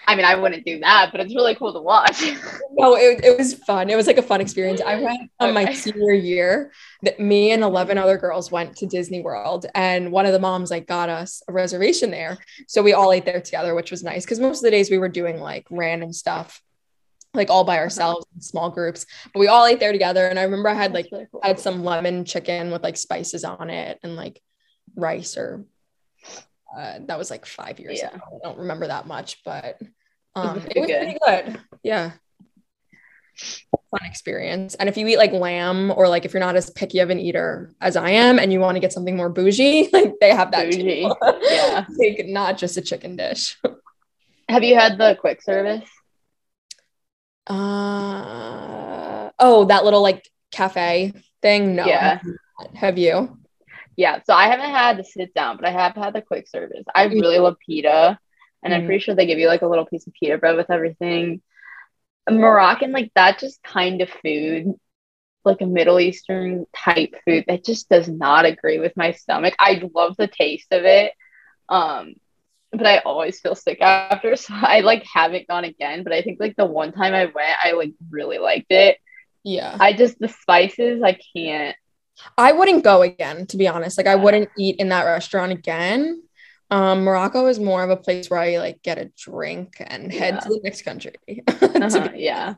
Speaker 1: I mean, I wouldn't do that, but it's really cool to watch.
Speaker 2: No, it, it was fun. It was like a fun experience. I went on my senior year that me and 11 other girls went to Disney World and one of the moms like got us a reservation there. So we all ate there together, which was nice because most of the days we were doing like random stuff, like all by uh-huh. ourselves in small groups, but we all ate there together. And I remember I had like,
Speaker 1: really cool.
Speaker 2: I had some lemon chicken with like spices on it and like rice or uh, that was like five years
Speaker 1: Yeah.
Speaker 2: ago. I don't remember that much, but um,
Speaker 1: it
Speaker 2: was
Speaker 1: good?
Speaker 2: pretty good. Yeah. Fun experience. And if you eat like lamb or like if you're not as picky of an eater as I am and you want to get something more bougie, like they have that
Speaker 1: Bougie. Yeah.
Speaker 2: like not just a chicken dish.
Speaker 1: Have you had the quick service?
Speaker 2: Uh oh, that little like cafe thing. No.
Speaker 1: Yeah.
Speaker 2: Have you?
Speaker 1: Yeah. So I haven't had to sit down, but I have had the quick service. I really love pita, and I'm
Speaker 2: Mm.
Speaker 1: pretty sure they give you like a little piece of pita bread with everything. Moroccan, like that, just kind of food, like a Middle Eastern type food that just does not agree with my stomach. I love the taste of it. Um, but I always feel sick after, so I like haven't gone again. But I think like the one time I went, I like really liked it.
Speaker 2: Yeah.
Speaker 1: I just the spices, I can't.
Speaker 2: I wouldn't go again, to be honest. Like I wouldn't eat in that restaurant again. Um, Morocco is more of a place where I like get a drink and head
Speaker 1: Yeah.
Speaker 2: to the next country.
Speaker 1: Uh-huh, yeah.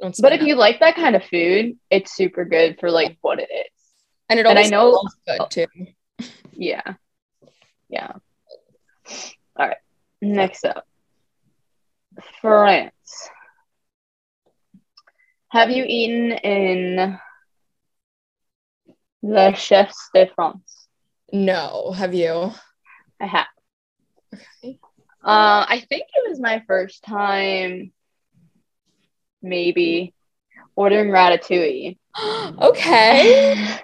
Speaker 1: But if
Speaker 2: that-
Speaker 1: you like that kind of food, it's super good for like what it is.
Speaker 2: and it
Speaker 1: and I
Speaker 2: always
Speaker 1: know-
Speaker 2: smells good too.
Speaker 1: Yeah. Yeah. All right. Next up France. Have you eaten in the Chefs de France?
Speaker 2: No, have you?
Speaker 1: I have.
Speaker 2: Okay.
Speaker 1: Uh, I think it was my first time, maybe, ordering ratatouille.
Speaker 2: okay.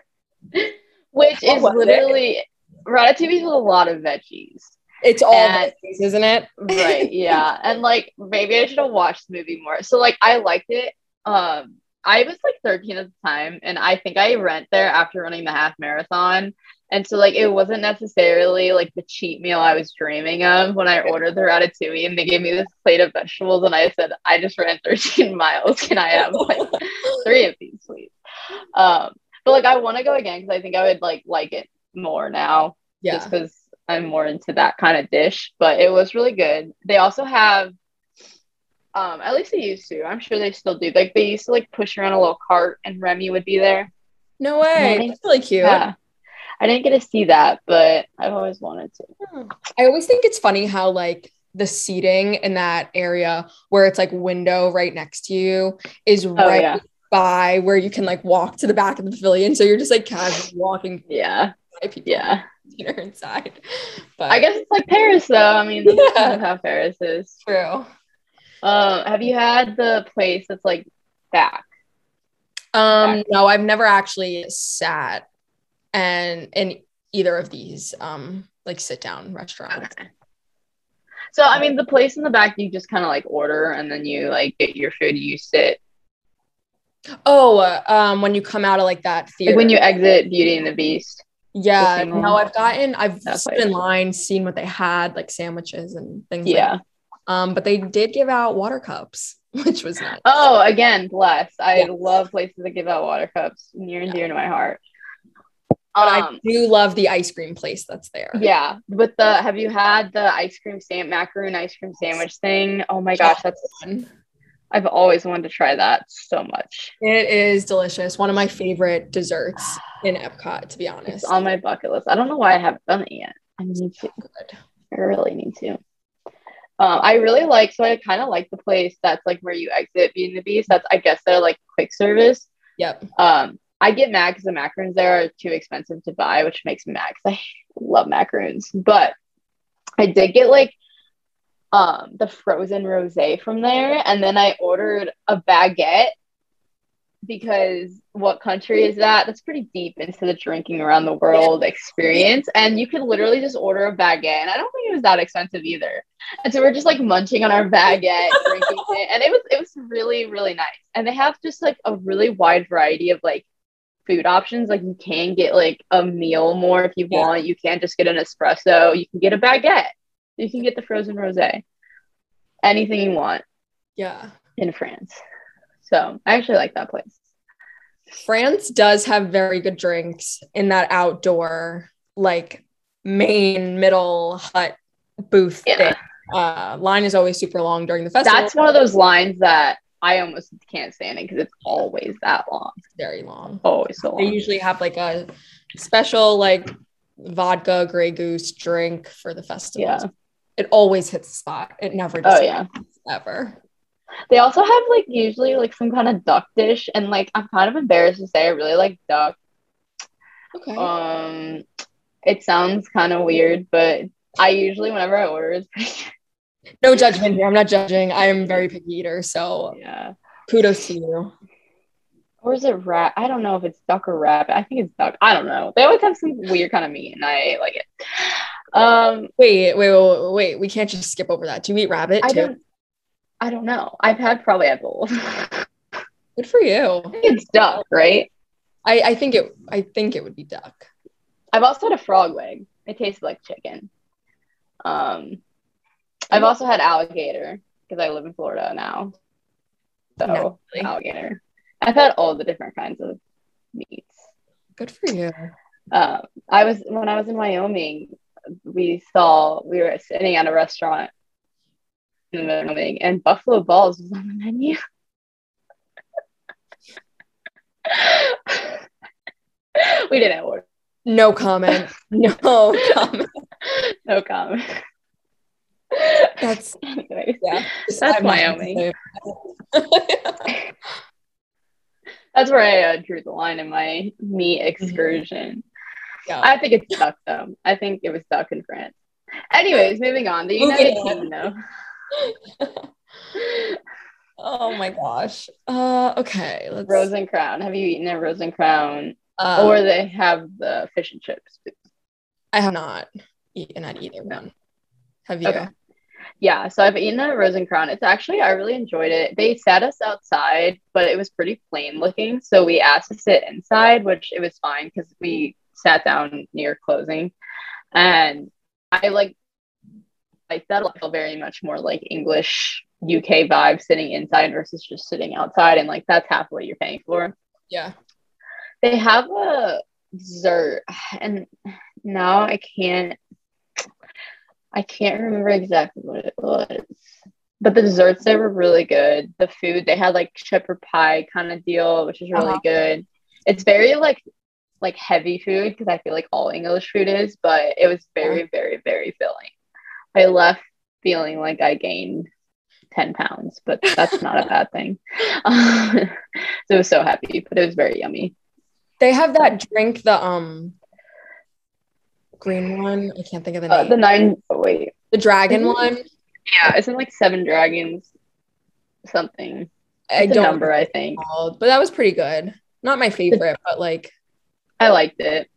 Speaker 1: Which is
Speaker 2: was it?
Speaker 1: literally ratatouille with a lot of veggies.
Speaker 2: It's all
Speaker 1: And-
Speaker 2: veggies, isn't it?
Speaker 1: right yeah and like maybe i should have watched the movie more so like i liked it um i was like 13 at the time and i think i went there after running the half marathon and so like it wasn't necessarily like the cheat meal i was dreaming of when i ordered the ratatouille and they gave me this plate of vegetables and i said i just ran 13 miles can i have like three of these please um but like i want to go again because i think i would like like it more now
Speaker 2: yeah.
Speaker 1: just because I'm more into that kind of dish. But it was really good. They also have, um, at least they used to. I'm sure they still do. Like they used to like push around a little cart, and Remy would be there.
Speaker 2: No way. That's really cute.
Speaker 1: Yeah, I didn't get to see that, but I've always wanted to.
Speaker 2: I always think it's funny how like the seating in that area where it's like window right next to you is right
Speaker 1: Oh, yeah.
Speaker 2: by where you can like walk to the back of the pavilion. So you're just like casually walking
Speaker 1: Yeah,
Speaker 2: by people
Speaker 1: yeah.
Speaker 2: dinner inside. But
Speaker 1: I guess it's like Paris, though. I mean, that's
Speaker 2: Yeah.
Speaker 1: kind of how Paris is.
Speaker 2: true.
Speaker 1: Um, have you had the place that's like back?
Speaker 2: Um, no, I've never actually sat and in either of these um like sit down restaurants.
Speaker 1: Okay. So I mean, the place in the back you just kind of like order, and then you like get your food. You sit
Speaker 2: Oh, uh, um, when you come out of like that theater.
Speaker 1: like when you exit Beauty and the Beast.
Speaker 2: yeah, no. I've gotten I've stood in line, seen what they had, like sandwiches and things like
Speaker 1: Yeah.
Speaker 2: Um, but they did give out water cups, which was nice.
Speaker 1: Oh, again, blessed. I
Speaker 2: Yes.
Speaker 1: love places that give out water cups, near and dear to my heart.
Speaker 2: But I
Speaker 1: Um,
Speaker 2: do love the ice cream place that's there.
Speaker 1: yeah, with the have you had the ice cream sam macaroon ice cream sandwich thing? Oh my gosh, that's
Speaker 2: Fun.
Speaker 1: I've always wanted to try that so much.
Speaker 2: It is delicious. One of my favorite desserts in Epcot, to be
Speaker 1: It's
Speaker 2: honest.
Speaker 1: on my bucket list. I don't know why I haven't done it yet. I need to.
Speaker 2: Good.
Speaker 1: I really need to. Um, I really like, so I kind of like the place that's like where you exit being the beast. That's, I guess, they're like quick service.
Speaker 2: Yep.
Speaker 1: Um, I get mad because the macaroons there are too expensive to buy, which makes me mad because I love macaroons. But I did get like um the frozen rosé from there, and then I ordered a baguette because what country is that? That's pretty deep into the drinking around the world experience. And you could literally just order a baguette. And I don't think it was that expensive either. And so we're just like munching on our baguette, drinking it. And it was it was really, really nice. And they have just like a really wide variety of like food options. Like you can get like a meal more if you want. You can't just get an espresso. You can get a baguette. You can get the frozen rosé. Anything you want.
Speaker 2: Yeah.
Speaker 1: In France. So I actually like that place.
Speaker 2: France does have very good drinks in that outdoor, like main middle hut booth yeah. thing. Uh, line is always super long during the festival.
Speaker 1: That's one of those lines that I almost can't stand it because it's always that long.
Speaker 2: very long.
Speaker 1: Always so long.
Speaker 2: They usually have like a special like vodka Grey Goose drink for the festival.
Speaker 1: Yeah.
Speaker 2: It always hits the spot. It never does.
Speaker 1: Oh yeah.
Speaker 2: Ever.
Speaker 1: They also have like usually like some kind of duck dish, and like I'm kind of embarrassed to say I really like duck.
Speaker 2: Okay.
Speaker 1: Um, it sounds kind of weird, but I usually whenever I order it's pretty.
Speaker 2: no judgment here. I'm not judging. I am very picky eater, so
Speaker 1: yeah.
Speaker 2: Kudos to you.
Speaker 1: Or is it rat? I don't know if it's duck or rabbit. I think it's duck. I don't know. They always have some weird kind of meat, and I like it. Um,
Speaker 2: wait, wait, wait, wait. We can't just skip over that. Do you eat rabbit
Speaker 1: I
Speaker 2: too?
Speaker 1: Don't, I don't know. I've had probably had both.
Speaker 2: Good for you.
Speaker 1: it's duck, right?
Speaker 2: I, I think it. I think it would be duck.
Speaker 1: I've also had a frog leg. It tastes like chicken. Um, I've also had alligator because I live in Florida now. So really. alligator. I've had all the different kinds of meats.
Speaker 2: Good for you.
Speaker 1: Uh, I was when I was in Wyoming. We saw we were sitting at a restaurant in Wyoming, and buffalo balls was on the menu. we didn't order.
Speaker 2: No comment. No comment.
Speaker 1: no comment.
Speaker 2: That's
Speaker 1: anyways. Yeah, that's Wyoming. that's where I uh, drew the line in my meat mm-hmm. excursion. Yeah. I think it's duck though. I think it was duck in France. Anyways, moving on. The United Kingdom.
Speaker 2: Oh my gosh. Uh, okay.
Speaker 1: Let's... Rose and Crown. Have you eaten a Rose and Crown? Um, or they have the fish and chips?
Speaker 2: I have not eaten at either one. Have you? Okay.
Speaker 1: Yeah, so I've eaten at Rose and Crown. It's actually I really enjoyed it. They sat us outside, but it was pretty plain looking. So we asked to sit inside, which it was fine because we sat down near closing. And I like like that'll feel very much more like English UK vibe sitting inside versus just sitting outside. And like that's half what you're paying for.
Speaker 2: Yeah.
Speaker 1: They have a dessert and now I can't I can't remember exactly what it was. But the desserts they were really good. The food they had like shepherd pie kind of deal, which is really uh-huh. good. It's very like like heavy food because I feel like all English food is, but it was very, very, very filling. I left feeling like I gained 10 pounds, but that's not a bad thing. so I was so happy, but it was very yummy.
Speaker 2: They have that drink, the um green one. I can't think of the
Speaker 1: name. Uh, the nine oh, wait.
Speaker 2: The dragon one.
Speaker 1: Yeah, isn't like seven dragons something. It's I don't number, I think.
Speaker 2: Called, but that was pretty good. Not my favorite, but like
Speaker 1: I liked it.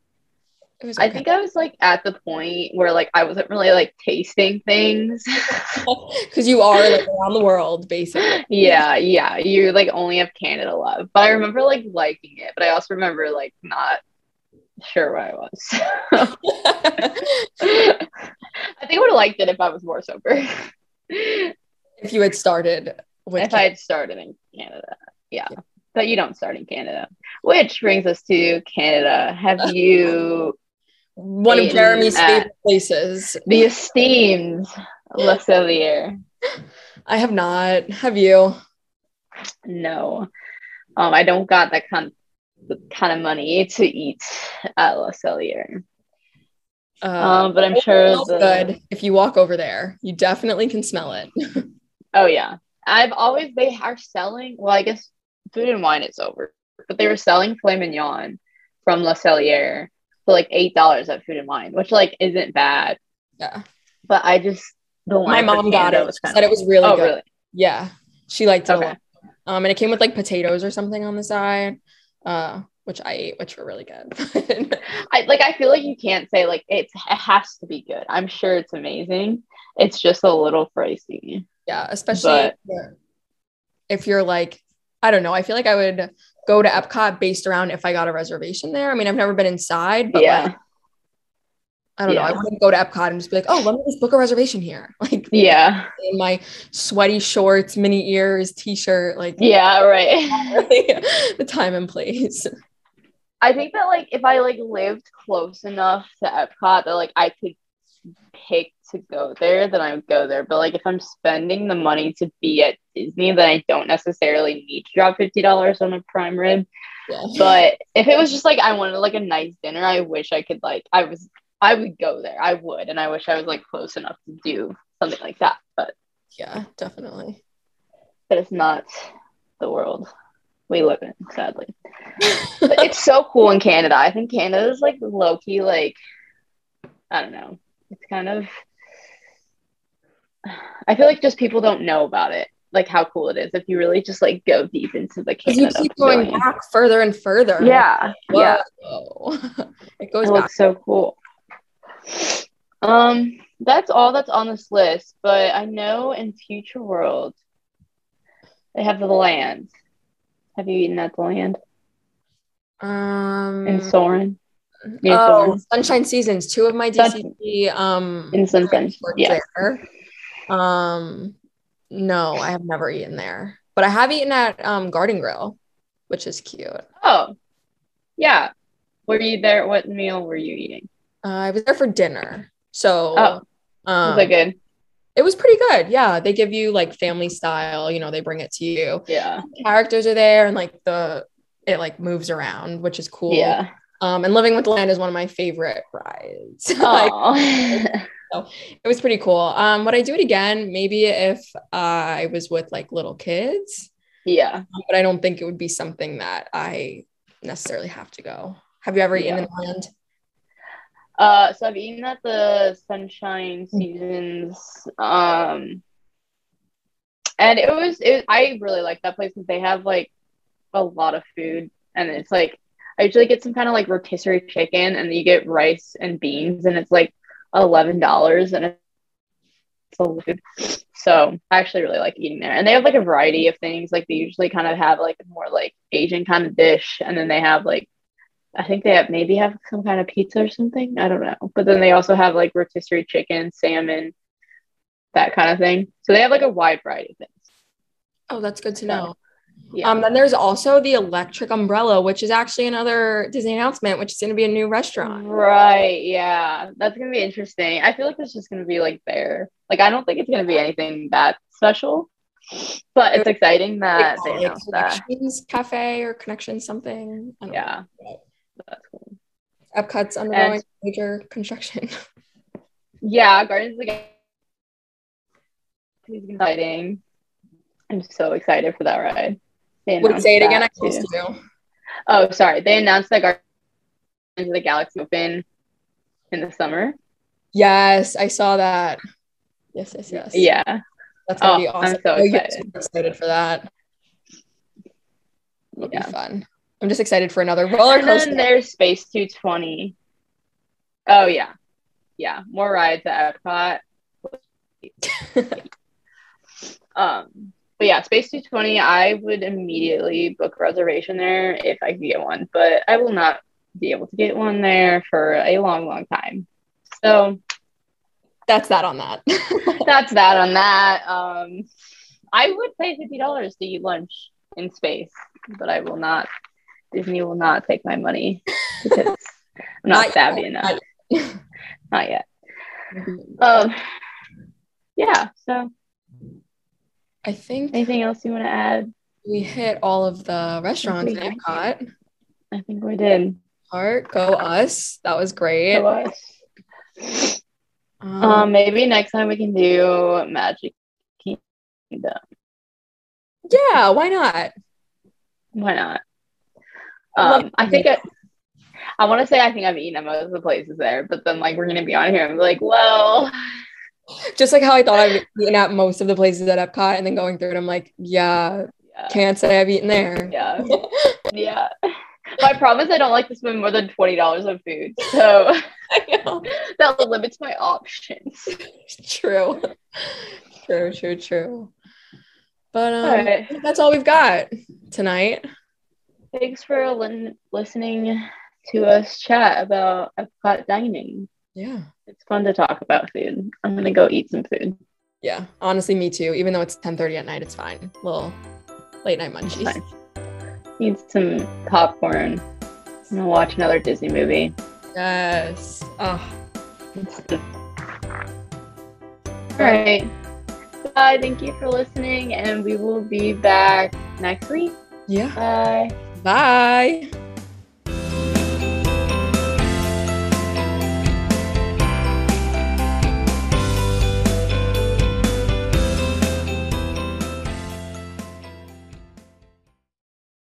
Speaker 1: Okay. I think I was like at the point where like I wasn't really like tasting things.
Speaker 2: Because you are like around the world, basically.
Speaker 1: Yeah, yeah. You like only have Canada love. But I remember like liking it, but I also remember like not sure where I was. I think I would have liked it if I was more sober.
Speaker 2: if you had started
Speaker 1: with if Canada. I had started in Canada. Yeah. yeah. But you don't start in Canada. Which brings us to Canada. Have you
Speaker 2: one of Jeremy's favorite places?
Speaker 1: The esteemed Le Cellier.
Speaker 2: I have not. Have you?
Speaker 1: No. Um, I don't got that kind kind of money to eat at Le Cellier.
Speaker 2: Uh,
Speaker 1: Um, but I'm sure
Speaker 2: it smells
Speaker 1: the-
Speaker 2: good if you walk over there. You definitely can smell it.
Speaker 1: Oh yeah. I've always they are selling well, I guess food and wine is over, but they were selling filet mignon from Le Cellier for like eight dollars at food and wine, which like isn't bad.
Speaker 2: yeah.
Speaker 1: But I just one
Speaker 2: My mom got it.
Speaker 1: was
Speaker 2: said it was really
Speaker 1: oh
Speaker 2: good.
Speaker 1: really?
Speaker 2: Yeah. She liked it a lot. Um, and it came with like potatoes or something on the side, uh, which I ate, which were really good.
Speaker 1: I like I feel like you can't say like it's it has to be good. I'm sure it's amazing. It's just a little pricey.
Speaker 2: yeah, especially
Speaker 1: But-
Speaker 2: if you're like, I don't know, I feel like I would go to Epcot based around if I got a reservation there. I mean, I've never been inside, but
Speaker 1: yeah.
Speaker 2: like, I don't know. I
Speaker 1: Yeah.
Speaker 2: wouldn't go to Epcot and just be like, oh, let me just book a reservation here. Like
Speaker 1: yeah.
Speaker 2: in my sweaty shorts, mini ears, t-shirt, like
Speaker 1: Yeah, right.
Speaker 2: the time and place.
Speaker 1: I think that like if I like lived close enough to Epcot that like I could pick to go there, then I would go there. But like if I'm spending the money to be at Disney, then I don't necessarily need to drop fifty dollars on a prime rib.
Speaker 2: Yeah.
Speaker 1: But if it was just like I wanted like a nice dinner, I wish I could like I was I would go there. I would, and I wish I was like close enough to do something like that. But
Speaker 2: yeah, definitely.
Speaker 1: but it's not the world we live in, sadly. but it's so cool in Canada. I think Canada is like low key, like I don't know. It's kind of. I feel like just people don't know about it, like how cool it is if you really just like go deep into the
Speaker 2: Because you keep going back further and further.
Speaker 1: Yeah, yeah,
Speaker 2: Whoa. it
Speaker 1: it
Speaker 2: goes back.
Speaker 1: looks so cool. Um, that's all that's on this list. But I know in Future World, they have the land. Have you eaten at the land
Speaker 2: Um,
Speaker 1: in Soarin'? Near
Speaker 2: oh, Sunshine Seasons. Two of my
Speaker 1: Sun-
Speaker 2: DCP um
Speaker 1: In Sunshine, yeah.
Speaker 2: there. Um, no, I have never eaten there, but I have eaten at um Garden Grill, which is cute.
Speaker 1: Oh, yeah. Were you there? What meal were you eating?
Speaker 2: Uh, I was there for dinner, so
Speaker 1: Oh,
Speaker 2: um,
Speaker 1: Was that good?
Speaker 2: it was pretty good. Yeah, they give you like family style. You know, they bring it to you.
Speaker 1: Yeah.
Speaker 2: Characters are there, and like the it like moves around, which is cool.
Speaker 1: Yeah.
Speaker 2: Um, and Living with Land is one of my favorite rides. like,
Speaker 1: Aw.
Speaker 2: it was pretty cool. Um, would I do it again? Maybe if I was with like little kids,
Speaker 1: yeah.
Speaker 2: but I don't think it would be something that I necessarily have to go. Have you ever eaten in land?
Speaker 1: Uh, so I've eaten at the Sunshine Seasons. Um, and it was it. I really like that place because they have like a lot of food, and it's like I usually get some kind of like rotisserie chicken, and you get rice and beans, and it's like eleven dollars, and it's a food. So I actually really like eating there, and they have like a variety of things. Like they usually kind of have like a more like Asian kind of dish, and then they have like I think they have maybe have some kind of pizza or something. I don't know. But then they also have like rotisserie chicken, salmon, that kind of thing. So they have like a wide variety of things.
Speaker 2: Oh, that's good to know.
Speaker 1: Yeah.
Speaker 2: Um, then there's also the Electric Umbrella, which is actually another Disney announcement, which is going to be a new restaurant.
Speaker 1: right. Yeah. That's gonna be interesting. I feel like it's just gonna be like there. Like I don't think it's gonna be anything that special. But it's exciting that they
Speaker 2: Like
Speaker 1: announced that.
Speaker 2: Connections Cafe or Connection something.
Speaker 1: Yeah.
Speaker 2: know.
Speaker 1: That's cool.
Speaker 2: Epcot's undergoing
Speaker 1: And-
Speaker 2: major construction.
Speaker 1: Yeah, Guardians of the exciting. I'm so excited for that ride.
Speaker 2: Would say it again. I missed you.
Speaker 1: Oh, sorry. They announced that Guardians of the Galaxy open in the summer.
Speaker 2: Yes, I saw that. Yes, yes, yes.
Speaker 1: Yeah.
Speaker 2: that's gonna
Speaker 1: Oh,
Speaker 2: be
Speaker 1: I'm
Speaker 2: awesome.
Speaker 1: so
Speaker 2: Oh,
Speaker 1: excited.
Speaker 2: super excited for that. It'll
Speaker 1: Yeah.
Speaker 2: be fun. I'm just excited for another roller
Speaker 1: And then
Speaker 2: coaster.
Speaker 1: there's Space 220. Oh, yeah. Yeah. More rides at Epcot. Um, but yeah, Space 220, I would immediately book a reservation there if I could get one, but I will not be able to get one there for a long, long time. So
Speaker 2: That's that on that.
Speaker 1: that's that on that. Um, I would pay fifty dollars to eat lunch in space, but I will not. Disney will not take my money because I'm not,
Speaker 2: Not
Speaker 1: savvy
Speaker 2: yet.
Speaker 1: enough. Not yet. Um, yeah. So,
Speaker 2: I think
Speaker 1: anything else you want to add?
Speaker 2: we hit all of the restaurants in Epcot.
Speaker 1: I think we did.
Speaker 2: Heart, go us. That was great.
Speaker 1: Show us. Um, um, maybe next time we can do Magic Kingdom.
Speaker 2: Yeah, why not?
Speaker 1: Why not? Um, I think it, I want to say I think I've eaten at most of the places there, but then like we're gonna be on here. I'm like, well,
Speaker 2: just like how I thought I've eaten at most of the places at Epcot, and then going through it, I'm like, yeah, yeah. can't say I've eaten there.
Speaker 1: Yeah, yeah. My problem is I don't like to spend more than twenty dollars on food, so that limits my options.
Speaker 2: True, true, true, true. But um, right. that's all we've got tonight.
Speaker 1: Thanks for li- listening to us chat about Epcot dining.
Speaker 2: Yeah.
Speaker 1: It's fun to talk about food. I'm gonna go eat some food.
Speaker 2: Yeah, honestly, me too. Even though it's 10:30 at night, it's fine. Little late night munchies.
Speaker 1: Eat some popcorn. I'm gonna watch another Disney movie.
Speaker 2: Yes. Oh.
Speaker 1: All right. Bye. Thank you for listening, and we will be back next week.
Speaker 2: Yeah.
Speaker 1: Bye.
Speaker 2: Bye.